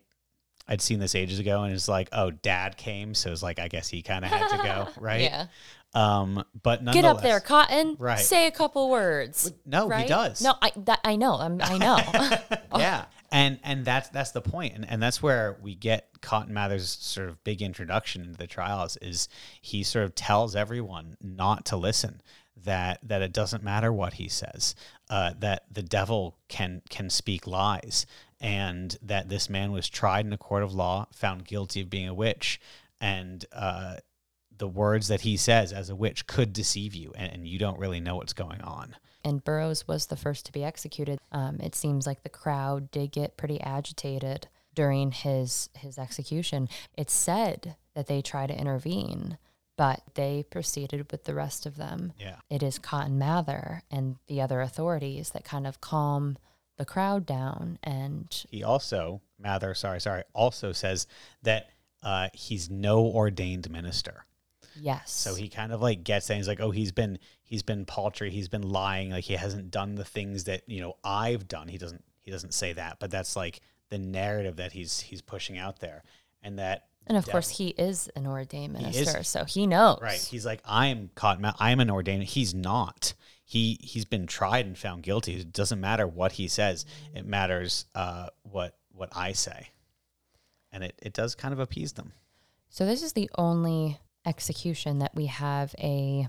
I'd seen this ages ago, and it's like, oh, Dad came, so it's like I guess he kind of had to go, *laughs* right?
Yeah.
Um, but
Get up there, Cotton.
Right.
Say a couple words.
No,
right?
he does.
No, I that I know. I'm, I know. *laughs*
yeah *laughs* and and that's that's the point and, and that's where we get cotton mather's sort of big introduction into the trials is he sort of tells everyone not to listen that that it doesn't matter what he says uh, that the devil can can speak lies and that this man was tried in a court of law found guilty of being a witch and uh, the words that he says as a witch could deceive you and, and you don't really know what's going on
and Burroughs was the first to be executed. Um, it seems like the crowd did get pretty agitated during his his execution. It's said that they tried to intervene, but they proceeded with the rest of them.
yeah
It is Cotton Mather and the other authorities that kind of calm the crowd down and
he also Mather, sorry, sorry, also says that uh, he's no ordained minister.
yes.
So he kind of like gets that. He's like, oh, he's been he's been paltry. He's been lying. Like he hasn't done the things that you know I've done. He doesn't he doesn't say that, but that's like the narrative that he's he's pushing out there, and that
and of
devil-
course he is an ordained
is-
minister, so he knows.
Right. He's like, I am caught. I am an ordained. He's not. He he's been tried and found guilty. It doesn't matter what he says. It matters uh, what what I say, and it it does kind of appease them.
So this is the only execution that we have a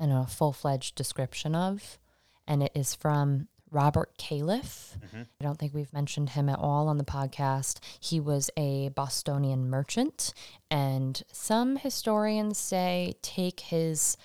I don't know, full fledged description of, and it is from Robert Calef. Mm-hmm. I don't think we've mentioned him at all on the podcast. He was a Bostonian merchant, and some historians say take his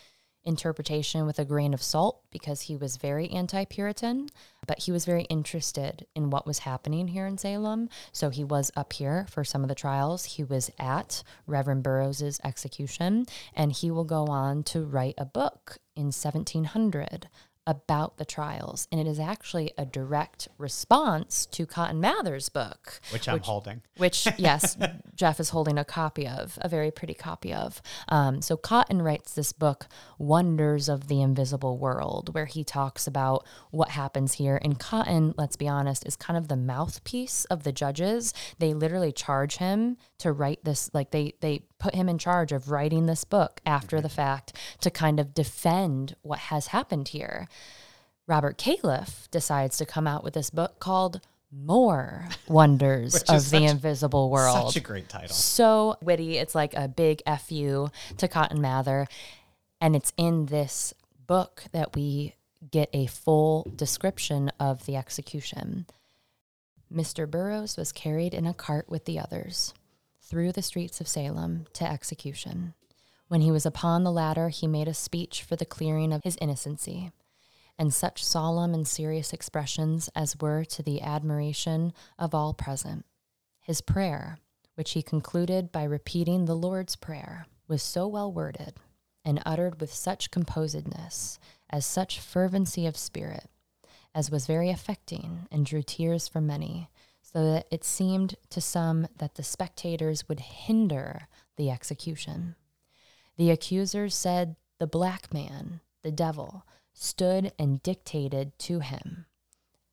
interpretation with a grain of salt because he was very anti Puritan, but he was very interested in what was happening here in Salem. So he was up here for some of the trials. He was at Reverend Burroughs's execution, and he will go on to write a book in 1700 about the trials. And it is actually a direct response to Cotton Mather's book
Which I'm holding. *laughs*
which yes *laughs* jeff is holding a copy of a very pretty copy of um, so cotton writes this book wonders of the invisible world where he talks about what happens here and cotton let's be honest is kind of the mouthpiece of the judges they literally charge him to write this like they they put him in charge of writing this book after the fact to kind of defend what has happened here Robert Calef decides to come out with this book called More Wonders *laughs* of the
such-
Invisible World.
Such a great title.
so witty. It's like a big FU to Cotton Mather. And it's in this book that we get a full description of the execution. Mr. Burroughs was carried in a cart with the others through the streets of Salem to execution. When he was upon the ladder, he made a speech for the clearing of his innocency, and such solemn and serious expressions as were to the admiration of all present. His prayer, which he concluded by repeating the Lord's Prayer, was so well worded and uttered with such composedness, as such fervency of spirit, as was very affecting and drew tears from many, so that it seemed to some that the spectators would hinder the execution. The accusers said the black man, the devil, stood and dictated to him.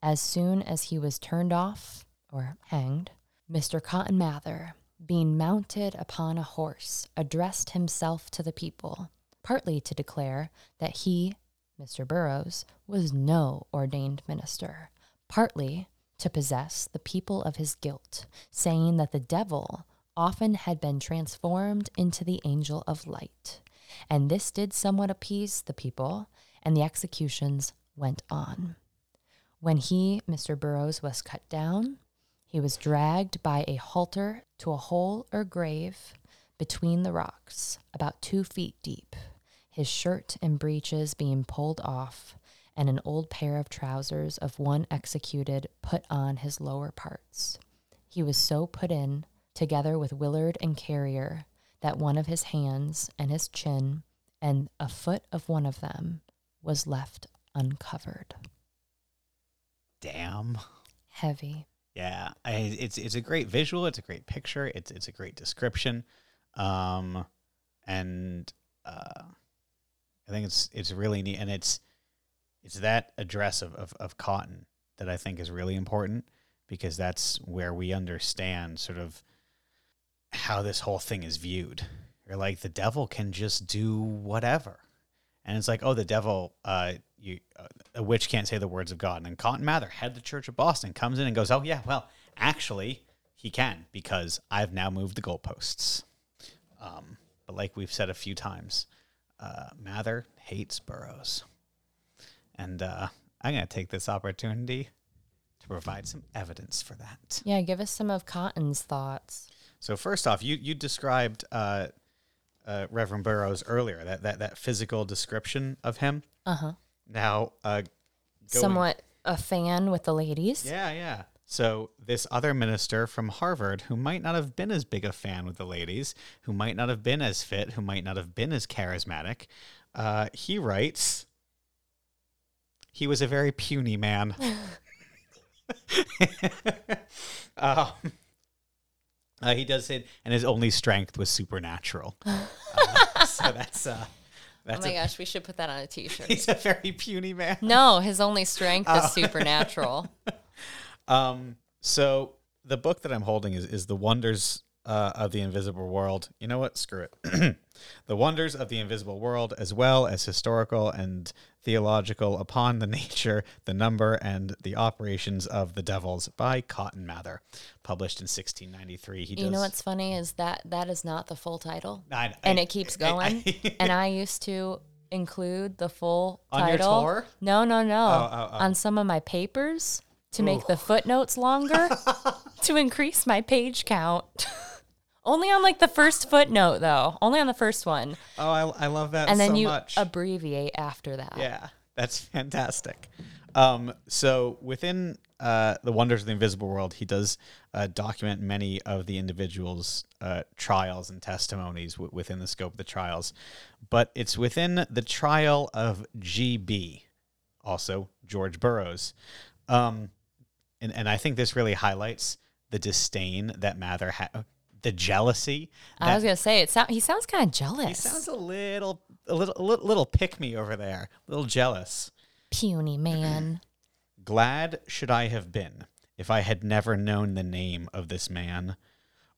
As soon as he was turned off or hanged, Mr. Cotton Mather, being mounted upon a horse, addressed himself to the people, partly to declare that he, Mr. Burroughs, was no ordained minister, partly to possess the people of his guilt, saying that the devil often had been transformed into the angel of light. And this did somewhat appease the people, and the executions went on. When he, Mr. Burroughs, was cut down, he was dragged by a halter to a hole or grave between the rocks, about two feet deep, his shirt and breeches being pulled off, and an old pair of trousers of one executed put on his lower parts. He was so put in, together with Willard and Carrier, that one of his hands and his chin and a foot of one of them was left uncovered.
Damn.
Heavy.
Yeah, I, it's it's a great visual. It's a great picture. It's it's a great description, um, and uh, I think it's it's really neat. And it's it's that address of, of of Cotton that I think is really important because that's where we understand sort of how this whole thing is viewed. You're like the devil can just do whatever, and it's like, oh, the devil, uh, you, uh, a witch can't say the words of God. And Cotton Mather, head of the Church of Boston, comes in and goes, oh yeah, well, actually, he can because I've now moved the goalposts. Um, but like we've said a few times, uh, Mather hates Burroughs, and uh, I'm going to take this opportunity to provide some evidence for that.
Yeah, give us some of Cotton's thoughts.
So first off, you you described uh, uh, Reverend Burroughs earlier that that that physical description of him.
Uh huh.
Now, uh, going-
Somewhat a fan with the ladies.
Yeah, yeah. So this other minister from Harvard, who might not have been as big a fan with the ladies, who might not have been as fit, who might not have been as charismatic, uh, he writes. He was a very puny man. *laughs* um, uh, he does it, and his only strength was supernatural. *laughs* Uh, so that's uh,
Oh my
a,
gosh, we should put that on a t-shirt. *laughs*
he's a very puny man.
no, his only strength
Oh.
is supernatural.
Um, so the book that I'm holding is is the Wonders uh, of the Invisible World. You know what? Screw it. *clears throat* the Wonders of the Invisible World, as well as historical and theological upon the *laughs* nature, the number, and the operations of the devils by Cotton Mather, published in 1693. He does.
You know what's funny is that that is not the full title,
I-
and
I-
it keeps going.
I- *laughs*
and I used to include the full
On your
title.
tour?
No, no, no.
Oh, oh, oh.
On some of my papers to make the footnotes longer *laughs* to increase my page count. Only on like the first footnote though. Only on the first one.
oh, I, I love that
And then
so
you
much.
abbreviate after that.
Yeah, that's fantastic. Um, so within uh, the wonders of the invisible world, he does uh, document many of the individuals' uh, trials and testimonies w- within the scope of the trials. But it's within the trial of GB, also George Burroughs, um, and and I think this really highlights the disdain that Mather had, the jealousy.
I was gonna say it. Sound, he sounds kind of jealous.
He sounds a little, a little, a little, little pick me over there, a little jealous.
puny man. *clears throat*
Glad should I have been if I had never known the name of this man,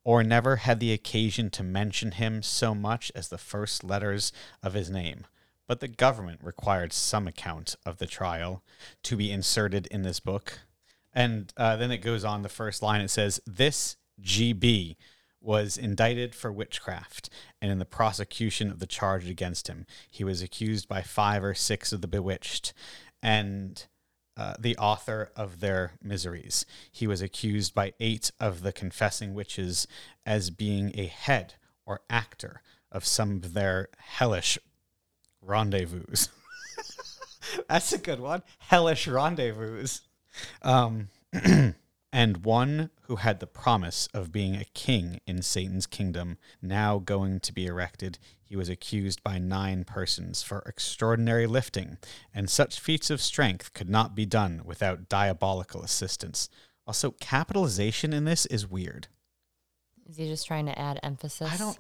or never had the occasion to mention him so much as the first letters of his name. But the government required some account of the trial to be inserted in this book. And uh, then it goes on the first line it says, This GB was indicted for witchcraft, and in the prosecution of the charge against him, he was accused by five or six of the bewitched, and uh, the author of their miseries. He was accused by eight of the confessing witches as being a head or actor of some of their hellish rendezvous. *laughs* That's a good one. Hellish rendezvous. Um, *clears throat* and one who had the promise of being a king in Satan's kingdom, now going to be erected, he was accused by nine persons for extraordinary lifting, and such feats of strength could not be done without diabolical assistance. Also, capitalization in this is weird.
Is he just trying to add emphasis?
I don't.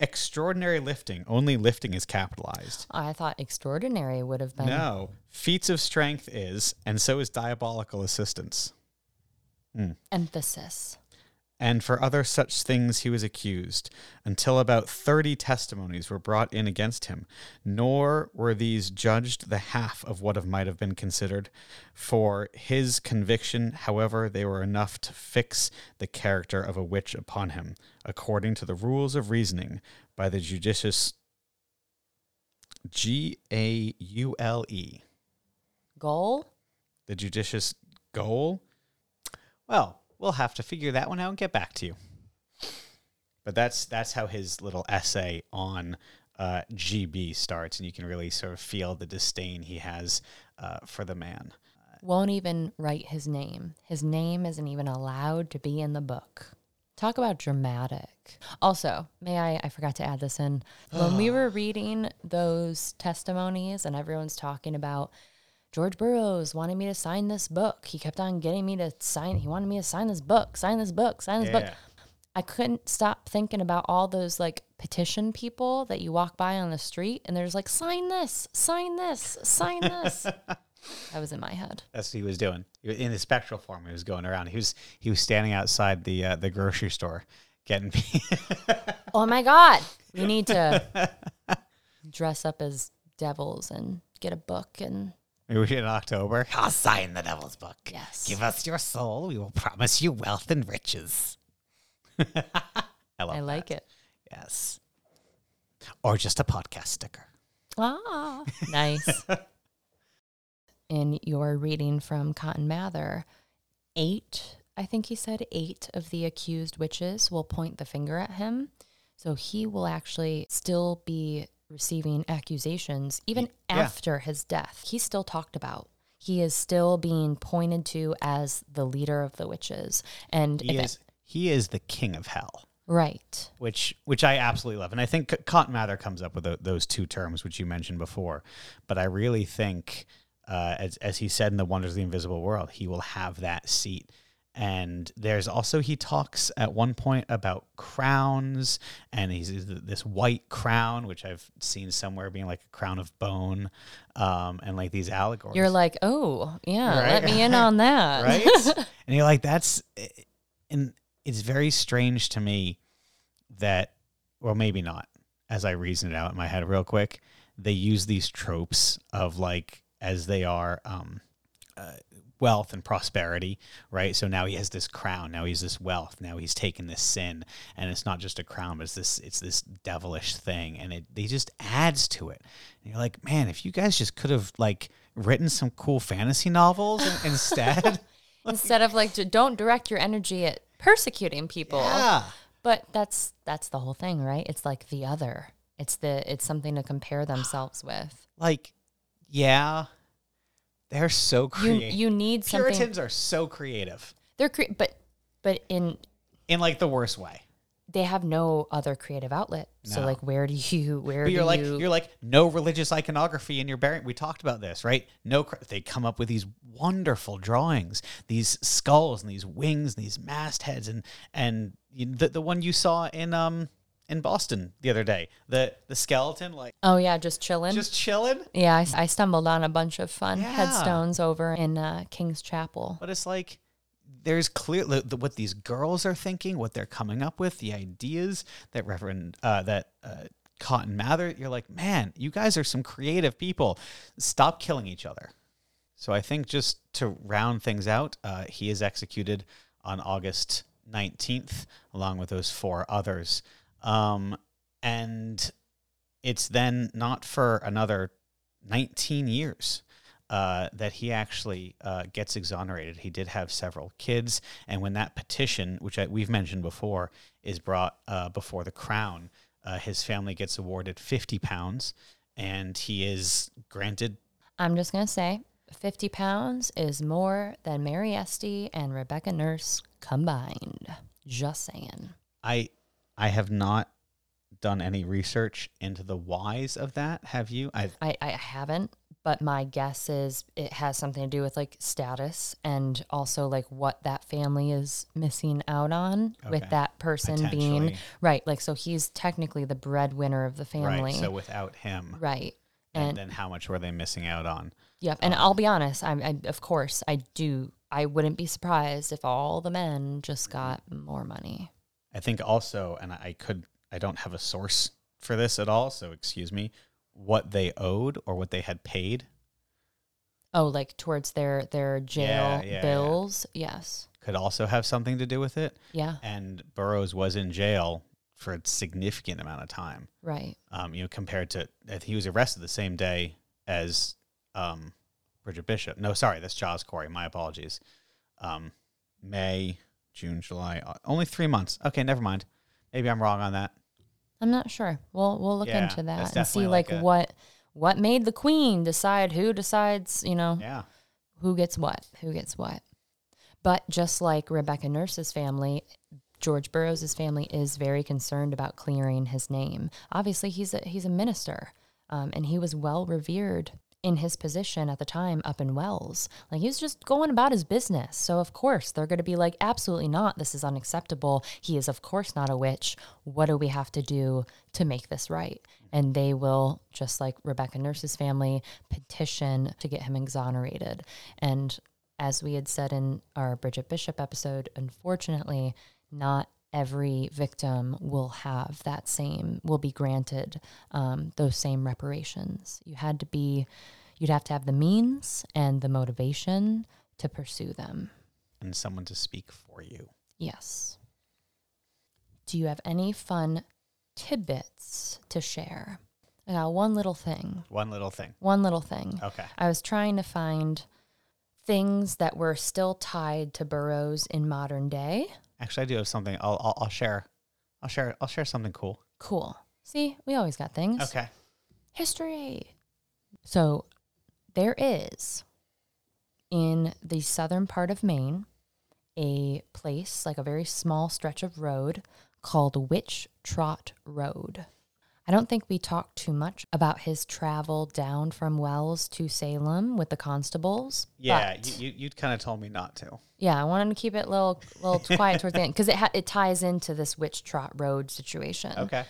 Extraordinary lifting. Only lifting is capitalized.
Oh, I thought extraordinary would have been.
No. Feats of strength is, and so is diabolical assistance. Mm.
Emphasis.
and for other such things he was accused, until about thirty testimonies were brought in against him. Nor were these judged the half of what might have been considered. For his conviction, however, they were enough to fix the character of a witch upon him, according to the rules of reasoning, by the judicious G A U L E.
Goal?
The judicious goal? Well, we'll have to figure that one out and get back to you. But that's that's how his little essay on uh, GB starts, and you can really sort of feel the disdain he has uh, for the man.
Won't even write his name. His name isn't even allowed to be in the book. Talk about dramatic. Also, may I, I forgot to add this in. When we *gasps* were reading those testimonies and everyone's talking about George Burroughs wanted me to sign this book. He kept on getting me to sign. He wanted me to sign this book, sign this book, sign this book. I couldn't stop thinking about all those like petition people that you walk by on the street and there's like, sign this, sign this, sign this. *laughs* that was in my head.
That's what he was doing. In the spectral form, he was going around. He was he was standing outside the uh, the grocery store, getting me. *laughs*
Oh my God. We need to *laughs* dress up as devils and get a book and
Maybe we should in October. I'll sign the devil's book.
Yes.
Give us your soul. We will promise you wealth and riches. *laughs* I love
I like it.
Yes. Or just a podcast sticker.
Ah, nice. *laughs* In your reading from Cotton Mather, eight, I think he said, eight of the accused witches will point the finger at him. So he will actually still be receiving accusations even
yeah.
after his death. He's still talked about. He is still being pointed to as the leader of the witches. And
He is he is the king of hell.
right.
which which I absolutely love, and I think Cotton Mather comes up with tho- those two terms which you mentioned before. But I really think, uh, as as he said in the Wonders of the Invisible World, he will have that seat. And there's also he talks at one point about crowns, and he's this white crown, which I've seen somewhere being like a crown of bone, um, and like these allegories.
You're like, oh, yeah,
Right.
let me in *laughs* on that.
right? *laughs* and you're like, that's, and it's very strange to me that, well, maybe not. As I reason it out in my head real quick, they use these tropes of like as they are um, uh, wealth and prosperity, right? So now he has this crown, now he's this wealth, now he's taken this sin, and it's not just a crown, but it's this it's this devilish thing, and it they just adds to it. And you're like, man, if you guys just could have like written some cool fantasy novels instead. *laughs*
Instead of like, don't direct your energy at persecuting people.
yeah.
But that's that's the whole thing, right? It's like the other. It's the it's something to compare themselves with.
Like, yeah, they're so creative.
you need something.
Puritans are so creative
They're cre- but but in
in like the worst way.
they have no other creative outlet. So like, where do you where
But you're like
you?
you're like no religious iconography in your bearing. We talked about this, right? No, they come up with these wonderful drawings, these skulls and these wings and these mastheads, and and the the one you saw in um in Boston the other day, the the skeleton like
oh yeah, just chilling.
just chilling.
yeah, I stumbled on a bunch of fun
Yeah.
headstones over in uh, King's Chapel.
But it's like there's clearly the, what these girls are thinking, what they're coming up with, the ideas that Reverend uh, that uh, Cotton Mather. You're like, man, you guys are some creative people. Stop killing each other. So I think just to round things out, uh, he is executed on August 19th, along with those four others. Um, and it's then not for another 19 years uh, that he actually uh, gets exonerated. He did have several kids, and when that petition, which I, we've mentioned before, is brought uh, before the crown, uh, his family gets awarded 50 pounds, and he is granted.
I'm just gonna say, fifty pounds is more than Mary Esty and Rebecca Nurse combined. Just saying.
I I have not done any research into the whys of that. Have you? I
I, I haven't, but my guess is it has something to do with like status and also like what that family is missing out on
Okay.
with that person being right. Like, so he's technically the breadwinner of the family.
right. So without him,
Right.
and,
And,
then how much were they missing out on?
yep. And I'll be honest, I, I, of course, I do. I wouldn't be surprised if all the men just got more money.
I think also, and I could, I don't have a source for this at all, so excuse me, what they owed or what they had paid
Oh, like towards their their jail
Yeah, yeah, yeah.
bills. Yes.
could also have something to do with it.
Yeah.
And Burroughs was in jail for a significant amount of time.
Right.
Um, you know, compared to I he was arrested the same day as um, Bridget Bishop. No, sorry, that's Giles Corey. My apologies. Um, May, June, July, only three months. Okay, never mind. Maybe I'm wrong on that.
I'm not sure. We'll we'll look
Yeah,
into that and see like,
like a-
what what made the queen decide who decides, you know,
Yeah.
who gets what, who gets what. But just like Rebecca Nurse's family, George Burroughs' family is very concerned about clearing his name. Obviously, he's a he's a minister, um, and he was well revered in his position at the time up in Wells. Like he was just going about his business. So of course they're going to be like, absolutely not. This is unacceptable. He is of course not a witch. What do we have to do to make this right? And they will, just like Rebecca Nurse's family, petition to get him exonerated. And as we had said in our Bridget Bishop episode, unfortunately, not every victim will have that same, will be granted um, those same reparations. You had to be, you'd have to have the means and the motivation to pursue them.
And someone to speak for you.
Yes. Do you have any fun tidbits to share? I got one little thing.
One little thing.
One little thing.
Okay.
I was trying to find things that were still tied to Burroughs in modern day.
Actually, I do have something. I'll, I'll I'll share. I'll share. I'll share something cool.
Cool. See, we always got things.
Okay.
History. So there is in the southern part of Maine a place, like a very small stretch of road called Witch Trot Road. I don't think we talked too much about his travel down from Wells to Salem with the constables.
Yeah, you, you you'd kind of told me not to.
yeah, I wanted to keep it a little, little quiet towards the end because it ha- it ties into this Witch Trot Road situation.
Okay.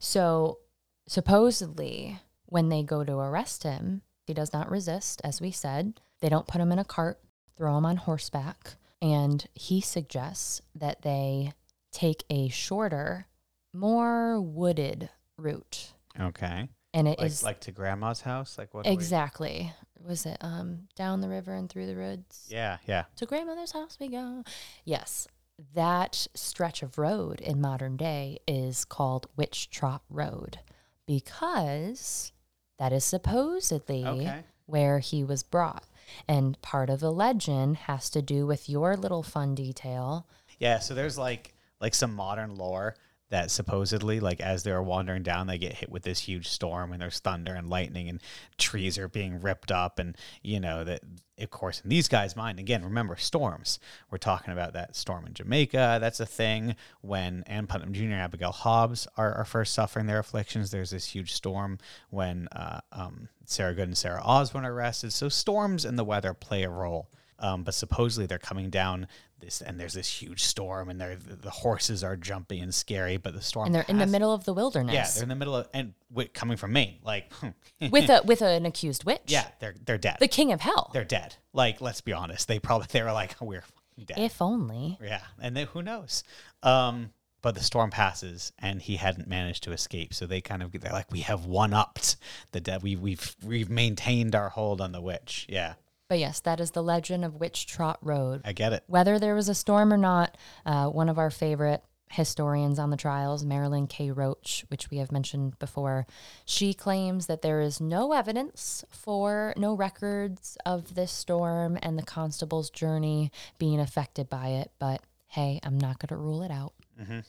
So supposedly, when they go to arrest him, he does not resist, as we said. They don't put him in a cart, throw him on horseback, and he suggests that they take a shorter, more wooded route.
Okay.
And it
Like
is
like to grandma's house. Like what? do we-
exactly was it um down the river and through the woods?
Yeah. Yeah.
to grandmother's house we go. Yes, that stretch of road in modern day is called Witch Trot Road because that is supposedly
Okay.
where he was brought. And part of the legend has to do with your little fun detail.
Yeah, so there's like like some modern lore that supposedly like as they're wandering down they get hit with this huge storm and there's thunder and lightning and trees are being ripped up and you know that of course in these guys mind again remember storms. We're talking about that storm in jamaica. That's a thing when ann putnam jr and abigail hobbs are, are first suffering their afflictions. There's this huge storm when uh, um, sarah good and sarah osborne are arrested. So storms and the weather play a role um, but supposedly they're coming down this, and there's this huge storm, and they're, the horses are jumpy and scary. But the storm,
And they're in the middle of the wilderness.
Yeah, they're in the middle of and wi- coming from Maine, like *laughs*
with a with an accused witch.
yeah, they're they're dead.
The king of hell.
they're dead. Like let's be honest, they probably they were like *laughs* we're dead.
If only.
yeah, and then who knows? Um, but the storm passes, and he hadn't managed to escape. So they kind of they're like, we have one upped the dead. We we've we've maintained our hold on the witch. Yeah,
But yes, that is the legend of Witch Trot Road.
I get it.
Whether there was a storm or not, uh, one of our favorite historians on the trials, Marilynne K. Roach, which we have mentioned before, she claims that there is no evidence for no records of this storm and the constable's journey being affected by it. But hey, I'm not going to rule it out.
hmm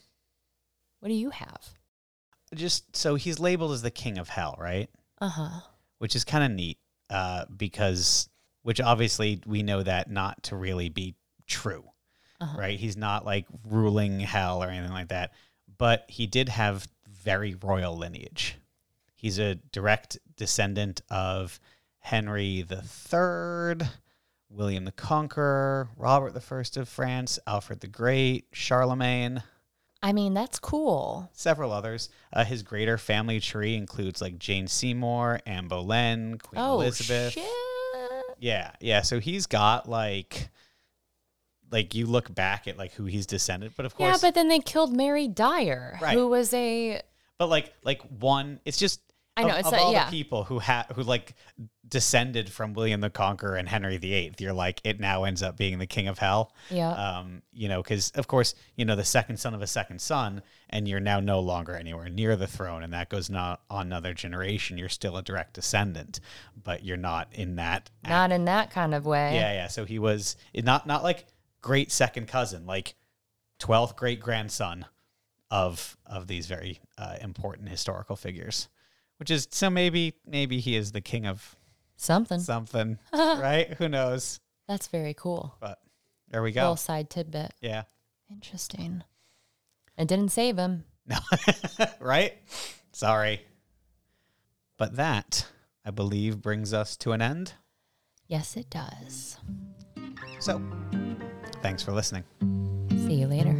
What do you have?
Just so he's labeled as the king of hell, right?
Uh huh.
which is kind of neat uh, because, which obviously we know that not to really be true,
Uh-huh.
right? He's not like ruling hell or anything like that, but he did have very royal lineage. He's a direct descendant of Henry the Third, William the Conqueror, Robert the First of France, Alfred the Great, Charlemagne
I mean, that's cool.
several others. Uh, his greater family tree includes like Jane Seymour, Anne Boleyn, Queen
oh,
Elizabeth.
shit.
Yeah, yeah. So he's got like, like you look back at like who he's descended, but of course, Yeah,
but then they killed Mary Dyer,
Right.
who was a
but like like one, it's just.
I know,
of,
it's
of
like-
all
yeah.
the people who had who like descended from William the Conqueror and Henry VIII. You're like it now ends up being the king of hell.
yeah.
um, you know, because of course, you know, the second son of a second son, and you're now no longer anywhere near the throne, and that goes not on another generation. You're still a direct descendant, but you're not in that.
Not in that kind of way.
yeah, yeah. So he was not not like great second cousin, like twelfth great grandson of of these very uh, important historical figures. Which is so maybe maybe he is the king of
Something.
something, *laughs* right? Who knows?
That's very cool.
But there we
Little
go.
side tidbit.
Yeah.
Interesting. It didn't save him.
No, *laughs* right? Sorry. But that, I believe, brings us to an end.
Yes, it does.
So, thanks for listening.
See you later.